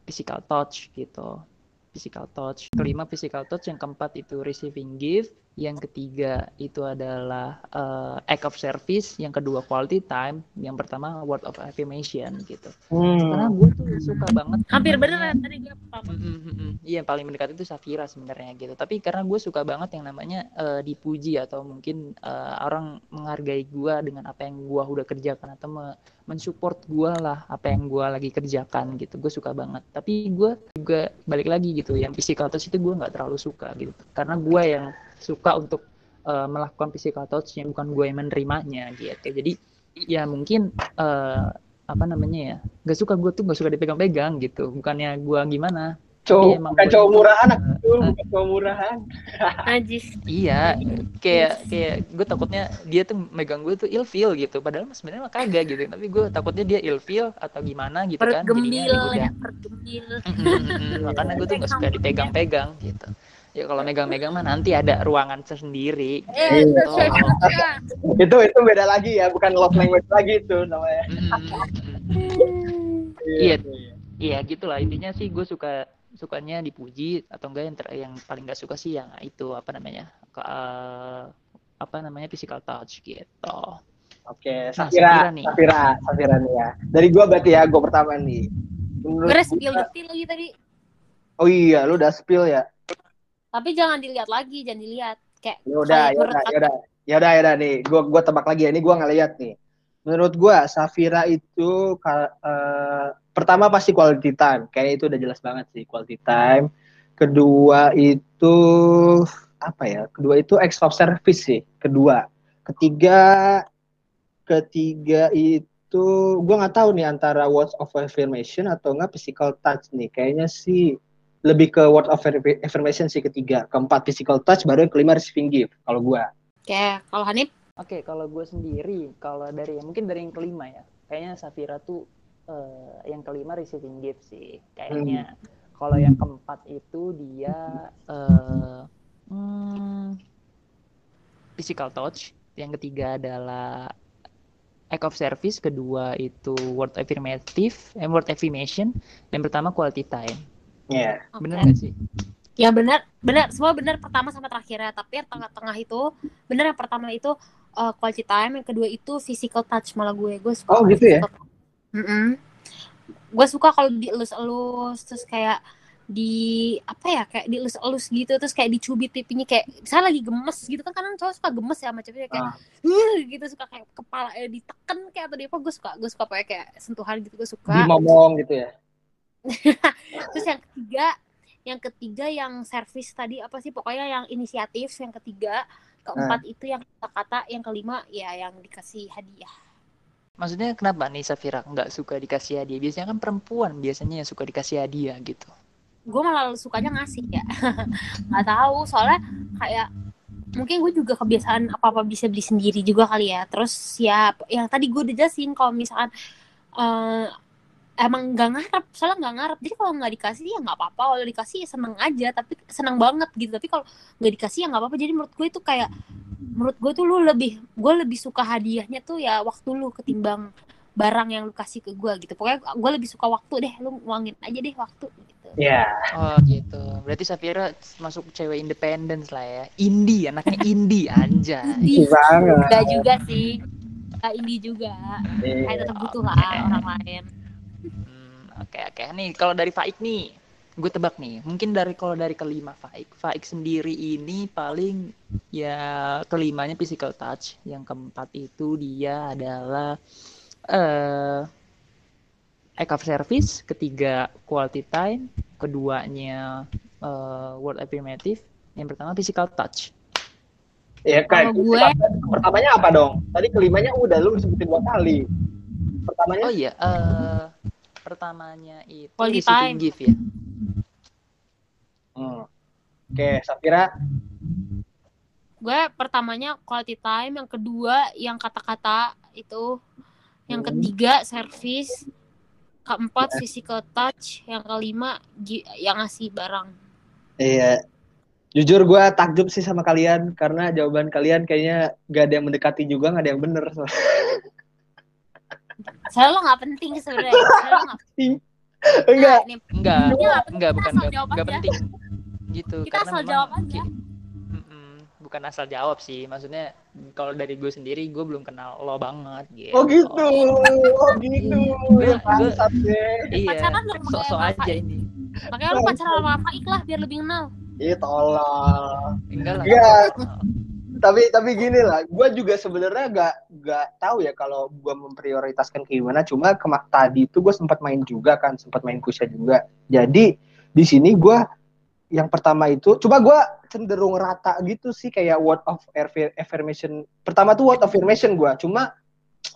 physical touch gitu. Physical touch. Kelima physical touch yang keempat itu receiving gift yang ketiga itu adalah eh, act of service yang kedua quality time yang pertama word of affirmation gitu karena Hmm. gue tuh suka banget Hampir namanya- bener tadi gue pertama. Mm. Iya yang paling mendekat itu Safira sebenarnya gitu. Tapi karena gue suka banget yang namanya eh, dipuji atau mungkin eh, orang menghargai gue dengan apa yang gue udah kerjakan atau me- mensupport gue lah apa yang gue lagi kerjakan gitu. Gue suka banget. Tapi gue juga balik lagi gitu. Yang physical touch itu gue nggak terlalu suka gitu. Karena gue yang suka untuk eh, melakukan physical touch-nya bukan gue yang menerimanya gitu. Jadi ya mungkin eh, apa namanya ya nggak suka gue tuh nggak suka dipegang-pegang gitu bukannya gue gimana Cowok, emang bukan cowok murahan, aku bukan cowok murahan. Najis. iya kayak kayak gue takutnya dia tuh megang gue tuh ilfeel gitu padahal sebenarnya mah kagak gitu tapi gue takutnya dia ilfeel atau gimana gitu kan Pergembil jadinya ya ya, udah pergembil. Mm, mm, mm, mm. makanya gue tuh nggak suka dipegang-pegang gitu ya kalau megang-megang mah nanti ada ruangan tersendiri Eh, Iya. itu Itu itu beda lagi ya, bukan love language lagi itu namanya. Iya. Iya gitulah intinya sih gue suka sukanya dipuji atau enggak yang ter- yang paling gak suka sih yang itu apa namanya ke, eh, apa namanya physical touch gitu. Oke, Nah, Safira, Safira nih. Safira, Safira nih ya. Dari gua berarti ya, gua pertama nih. Menurut Gue spill detil lagi tadi. Oh iya, lu udah spill ya. Tapi jangan dilihat lagi, jangan dilihat. Kayak Ya udah, kayak ya udah, menurut ya udah. Ya udah, ya udah nih. Gua gua tebak lagi ya. Ini gua ngeliat nih. Menurut gua Safira itu eh, pertama pasti quality time. Kayaknya itu udah jelas banget sih quality time. Kedua itu apa ya? Kedua itu of service sih. Kedua. Ketiga ketiga itu gua nggak tahu nih antara words of affirmation atau enggak physical touch nih. Kayaknya sih lebih ke word of affirmation sih ketiga. Keempat physical touch, baru yang kelima receiving gift. Kalau gua. kayak kalau Hanif? Oke kalau gue sendiri kalau dari mungkin dari yang kelima ya. Kayaknya Safira tuh eh, yang kelima receiving gift sih kayaknya. Kalau yang keempat itu dia eh, hmm, physical touch. Yang ketiga adalah act of service. Kedua itu word affirmative eh, word affirmation. Dan pertama quality time Iya. Oke. bener nggak sih Ya benar, benar semua benar pertama sama terakhirnya. Tapi yang tengah-tengah itu benar yang pertama itu uh, quality time, yang kedua itu physical touch malah gue. Gue suka. Oh, gitu ya? Mm Gue suka kalau dielus-elus terus kayak di apa ya kayak dielus-elus gitu terus kayak dicubit pipinya kayak misalnya lagi gemes gitu kan kadang cowok suka gemes ya sama ceweknya kayak Ah. "Uh," gitu suka kayak kepala eh, diteken kayak atau di apa gue suka gue suka pakai kayak sentuhan gitu gue suka Dimomong gitu ya. Terus yang ketiga, yang ketiga yang servis tadi apa sih? Pokoknya yang inisiatif, yang ketiga, keempat itu yang kata-kata, yang kelima ya yang dikasih hadiah. maksudnya kenapa nih Safira nggak suka dikasih hadiah? Biasanya kan perempuan biasanya yang suka dikasih hadiah gitu. gue malah sukanya ngasih ya nggak tahu soalnya kayak mungkin gue juga kebiasaan apa apa bisa beli sendiri juga kali ya terus ya yang tadi gue udah jelasin kalau misalkan eh, emang nggak ngarep soalnya nggak ngarep. Jadi kalau nggak dikasih ya nggak apa-apa. Kalau dikasih ya seneng aja. Tapi seneng banget gitu. Tapi kalau nggak dikasih ya nggak apa-apa. Jadi menurut gue itu kayak menurut gue tuh lu lebih gue lebih suka hadiahnya tuh ya waktu lu ketimbang barang yang lu kasih ke gue gitu. Pokoknya gue lebih suka waktu deh. Lu uangin aja deh waktu gitu. Ya, Oh gitu. Berarti Safira masuk cewek independen lah ya. Indie, anaknya indie banget. Enggak juga sih. Enggak indie juga. Kayak tetap butuh lah orang lain Oke oke. Nih kalau dari Faik nih, gue tebak nih. Mungkin dari kalau dari kelima Faik, Faik sendiri ini paling ya kelimanya physical touch. Yang keempat itu dia adalah eh act of service, ketiga quality time, keduanya eh, word affirmative, yang pertama physical touch. Ya kan. Gue- Pertamanya apa dong? Tadi kelimanya udah lu sebutin dua kali. Pertamanya Oh iya, eh pertamanya itu Quality time. gift ya. Hmm. Oke, Safira. gue pertamanya quality time yang kedua yang kata-kata itu yang Hmm. ketiga service keempat physical touch yang kelima yang ngasih barang Iya. Jujur gue takjub sih sama kalian karena jawaban kalian kayaknya gak ada yang mendekati juga, gak ada yang bener. saya lo nggak penting sebenarnya saya lo nggak Enggak. Nah, nih, Enggak, penting, enggak kita bukan asal enggak, enggak penting. Gitu, Kita karena asal jawab aja. bukan asal jawab sih. Maksudnya kalau dari gue sendiri gue belum kenal lo banget gitu. Oh gitu. Oh gitu. Gue- Ya bangsat deh. Iya, Pacaran kayak aja ini. makanya lo pacaran sama Faik lah biar lebih kenal Ih tolong. Enggak lah. Iya. Tapi tapi gini lah, gue juga sebenarnya gak gak tahu ya kalau gue memprioritaskan kayak gimana. Cuma kema- tadi itu gue sempat main juga kan, sempat main kusya juga. Jadi di sini gue yang pertama itu, coba gue cenderung rata gitu sih kayak word of affi- affirmation. Pertama tuh word affirmation gue, cuma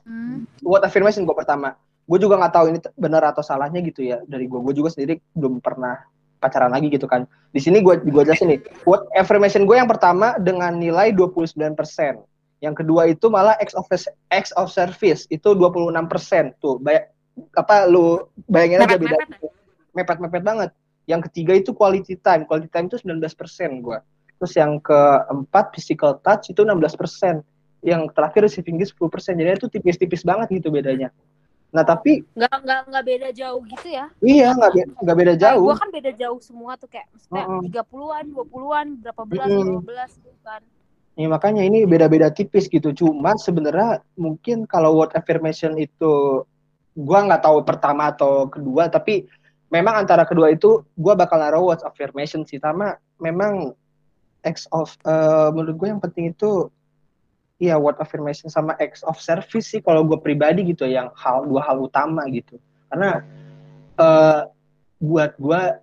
Hmm. word affirmation gue pertama. Gue juga nggak tahu ini benar atau salahnya gitu ya dari gue. Gue juga sendiri belum pernah pacaran lagi gitu kan. Di sini gue gue jelasin nih. Word affirmation gue yang pertama dengan nilai 29%. Yang kedua itu malah X of X of service itu 26%. Tuh, banyak apa lu bayangin aja beda Mepet-mepet mepet-mepet banget. Yang ketiga itu quality time. Quality time itu 19% gue. Terus yang keempat physical touch itu 16%. Yang terakhir receiving gift 10%. Jadi itu tipis-tipis banget gitu bedanya. Nah, tapi nggak nggak nggak beda jauh gitu ya iya nggak be- nggak beda jauh. gue kan beda jauh semua tuh kayak tiga puluhan dua puluhan berapa belas Mm-mm. lima belas gitu kan Ya, makanya ini beda-beda tipis gitu. Cuma sebenarnya mungkin kalau word affirmation itu gua nggak tahu pertama atau kedua, tapi memang antara kedua itu gua bakal naruh word affirmation sih. Sama memang X of eh, menurut gue yang penting itu iya word affirmation sama X of service sih kalau gue pribadi gitu yang hal dua hal utama gitu. Karena eh, buat gua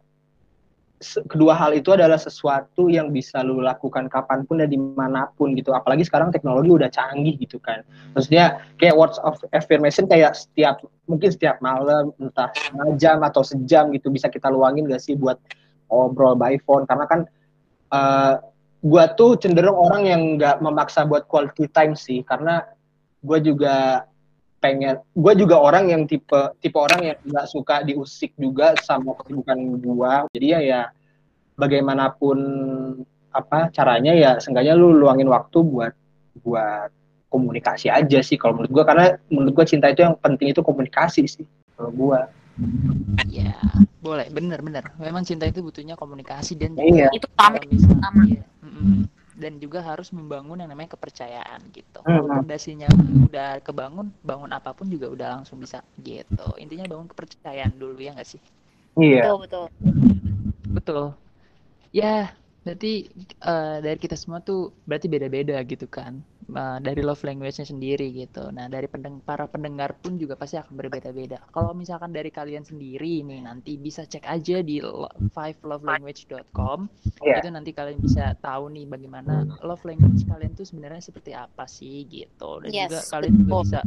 se- kedua hal itu adalah sesuatu yang bisa lu lakukan kapan pun dan di mana pun gitu. Apalagi sekarang teknologi udah canggih gitu kan. Maksudnya kayak words of affirmation kayak setiap mungkin setiap malam entah setengah jam atau sejam gitu bisa kita luangin gak sih buat ngobrol by phone? Karena kan eh gua tuh cenderung orang yang nggak memaksa buat quality time sih karena gua juga pengen gue juga orang yang tipe tipe orang yang nggak suka diusik juga sama kesibukan gua. Jadi ya ya bagaimanapun apa caranya ya seenggaknya lu luangin waktu buat buat komunikasi aja sih kalau menurut gua. Karena menurut gua cinta itu yang penting itu komunikasi sih kalau gua. Iya, boleh, bener-bener. Memang cinta itu butuhnya komunikasi dan Iya. itu utama. iya, dan juga harus membangun yang namanya kepercayaan gitu. Kalau fondasinya udah kebangun, bangun apa pun juga udah langsung bisa gitu. Intinya bangun kepercayaan dulu ya nggak sih? iya betul betul Betul. Ya, berarti eh, dari kita semua tuh berarti beda-beda gitu kan. Eh, dari love language-nya sendiri gitu. Nah, dari pendeng para pendengar pun juga pasti akan berbeda-beda. Kalau misalkan dari kalian sendiri nih nanti bisa cek aja di lo- fivelovelanguage.com. Iya. Itu nanti kalian bisa tahu nih bagaimana love language kalian tuh sebenarnya seperti apa sih gitu. Dan Yes, juga kalian juga bisa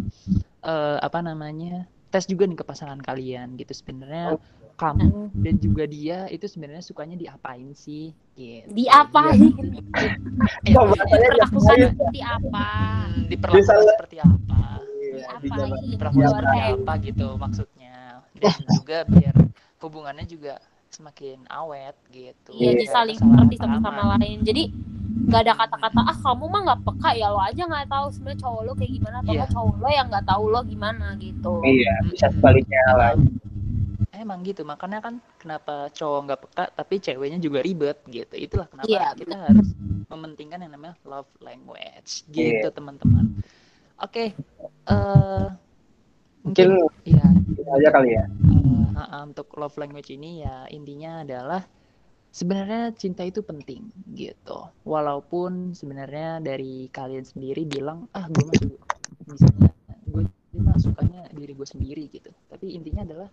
eh, apa namanya tes juga nih ke pasangan kalian gitu sebenarnya kamu dan juga dia itu sebenarnya sukanya diapain sih gitu Diapain? Ya, Oh, bahasanya Diperlakukan diapain. seperti apa? Hmm, diperlakukan seperti apa Iya, di Diapain? diperlakukan seperti apa gitu maksudnya dan juga biar hubungannya juga semakin awet gitu Iya, Iya, jadi saling Salah ngerti satu sama pahaman. lain. Jadi nggak ada kata-kata ah kamu mah nggak peka ya lo aja nggak tahu sebenarnya cowok lo kayak gimana atau Iya. nggak cowok lo yang nggak tahu lo gimana gitu. Iya, bisa sebaliknya lah. Emang gitu. Makanya kan kenapa cowok nggak peka tapi ceweknya juga ribet gitu. Itulah kenapa Iya, kita harus mementingkan yang namanya love language gitu Iya. teman-teman. Oke eh Mungkin ya itu aja kali ya. eh, ah, ah, untuk love language ini ya intinya adalah sebenarnya cinta itu penting gitu. Walaupun sebenarnya dari kalian sendiri bilang ah gue su- misalnya gue gue mah sukanya diri gue sendiri gitu. Tapi intinya adalah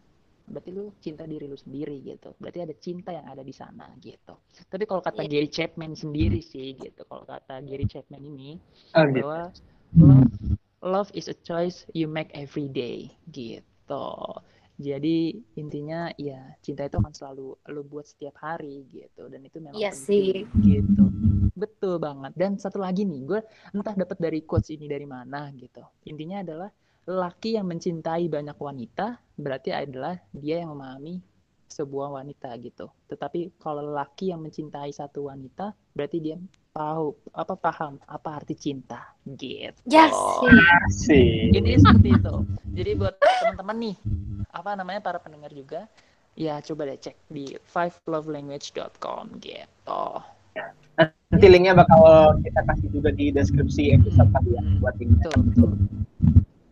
berarti lu cinta diri lu sendiri gitu. Berarti ada cinta yang ada di sana gitu. Tapi kalau kata Iya. Gary Chapman sendiri sih gitu kalau kata Gary Chapman ini Oh, gitu. bahwa love love is a choice you make every day gitu. Jadi intinya ya cinta itu akan selalu lo buat setiap hari gitu dan itu memang Iya penting gitu. Betul banget. Dan satu lagi nih gue entah dapat dari quotes ini dari mana gitu. Intinya adalah laki yang mencintai banyak wanita berarti adalah dia yang memahami sebuah wanita gitu tetapi kalau laki yang mencintai satu wanita berarti dia tahu apa paham apa arti cinta gitu Yes. Sih. ini seperti itu jadi buat teman-teman nih apa namanya para pendengar juga ya coba deh cek di fivelovelanguage.com gitu Nanti linknya bakal kita kasih juga di deskripsi episode kali ya buat ini. betul betul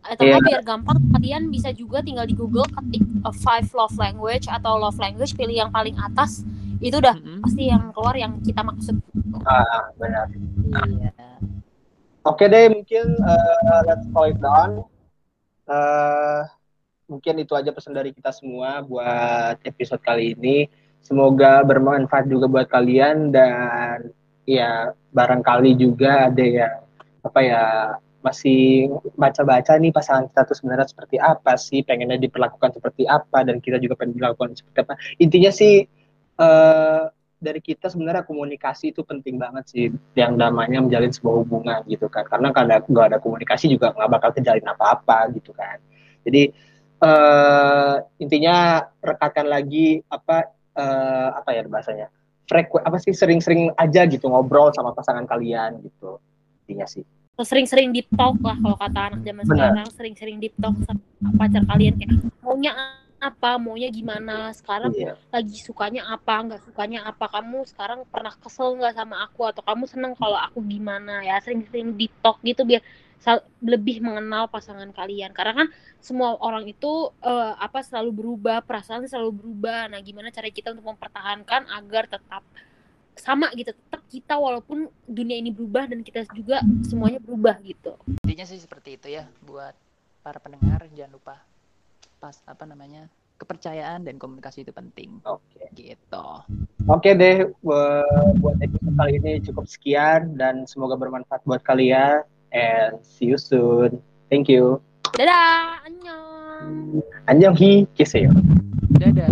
Atau nggak biar gampang kalian bisa juga tinggal di Google ketik uh, five love language atau love language pilih yang paling atas itu udah Mm-mm. pasti yang keluar yang kita maksud. Ah, benar. iya Oke deh, mungkin eh, let's call it down. Eh, mungkin itu aja pesan dari kita semua buat episode kali ini. Semoga bermanfaat juga buat kalian dan ya barangkali juga ada yang apa ya masih baca-baca nih pasangan kita tuh sebenarnya seperti apa sih, pengennya diperlakukan seperti apa? Dan kita juga pengen dilakukan seperti apa. Intinya sih eh dari kita sebenarnya komunikasi itu penting banget sih yang namanya menjalin sebuah hubungan gitu kan. Karena kalau nggak ada komunikasi juga nggak bakal terjalin apa-apa gitu kan. Jadi eh intinya rekatkan lagi apa eh, apa ya bahasanya? Freku apa sih sering-sering aja gitu ngobrol sama pasangan kalian gitu. Intinya sih Atau sering-sering deep talk lah kalau kata anak zaman sekarang sering-sering deep talk sama pacar kalian kayak maunya apa? Maunya gimana? Sekarang iya. lagi sukanya apa? Nggak sukanya apa? Kamu sekarang pernah kesel nggak sama aku? Atau kamu seneng kalau aku gimana? Ya sering-sering deep talk gitu biar lebih mengenal pasangan kalian. Karena kan semua orang itu eh, apa selalu berubah perasaan selalu berubah. Nah gimana cara kita untuk mempertahankan agar tetap sama gitu tetap kita walaupun dunia ini berubah dan kita juga semuanya berubah gitu intinya sih seperti itu ya buat para pendengar jangan lupa pas apa namanya kepercayaan dan komunikasi itu penting oke gitu Oke deh, bu- buat episode kali ini cukup sekian dan semoga bermanfaat buat kalian. And see you soon. Thank you. dadah annyeong Annyeong hi, kiseyo. dadah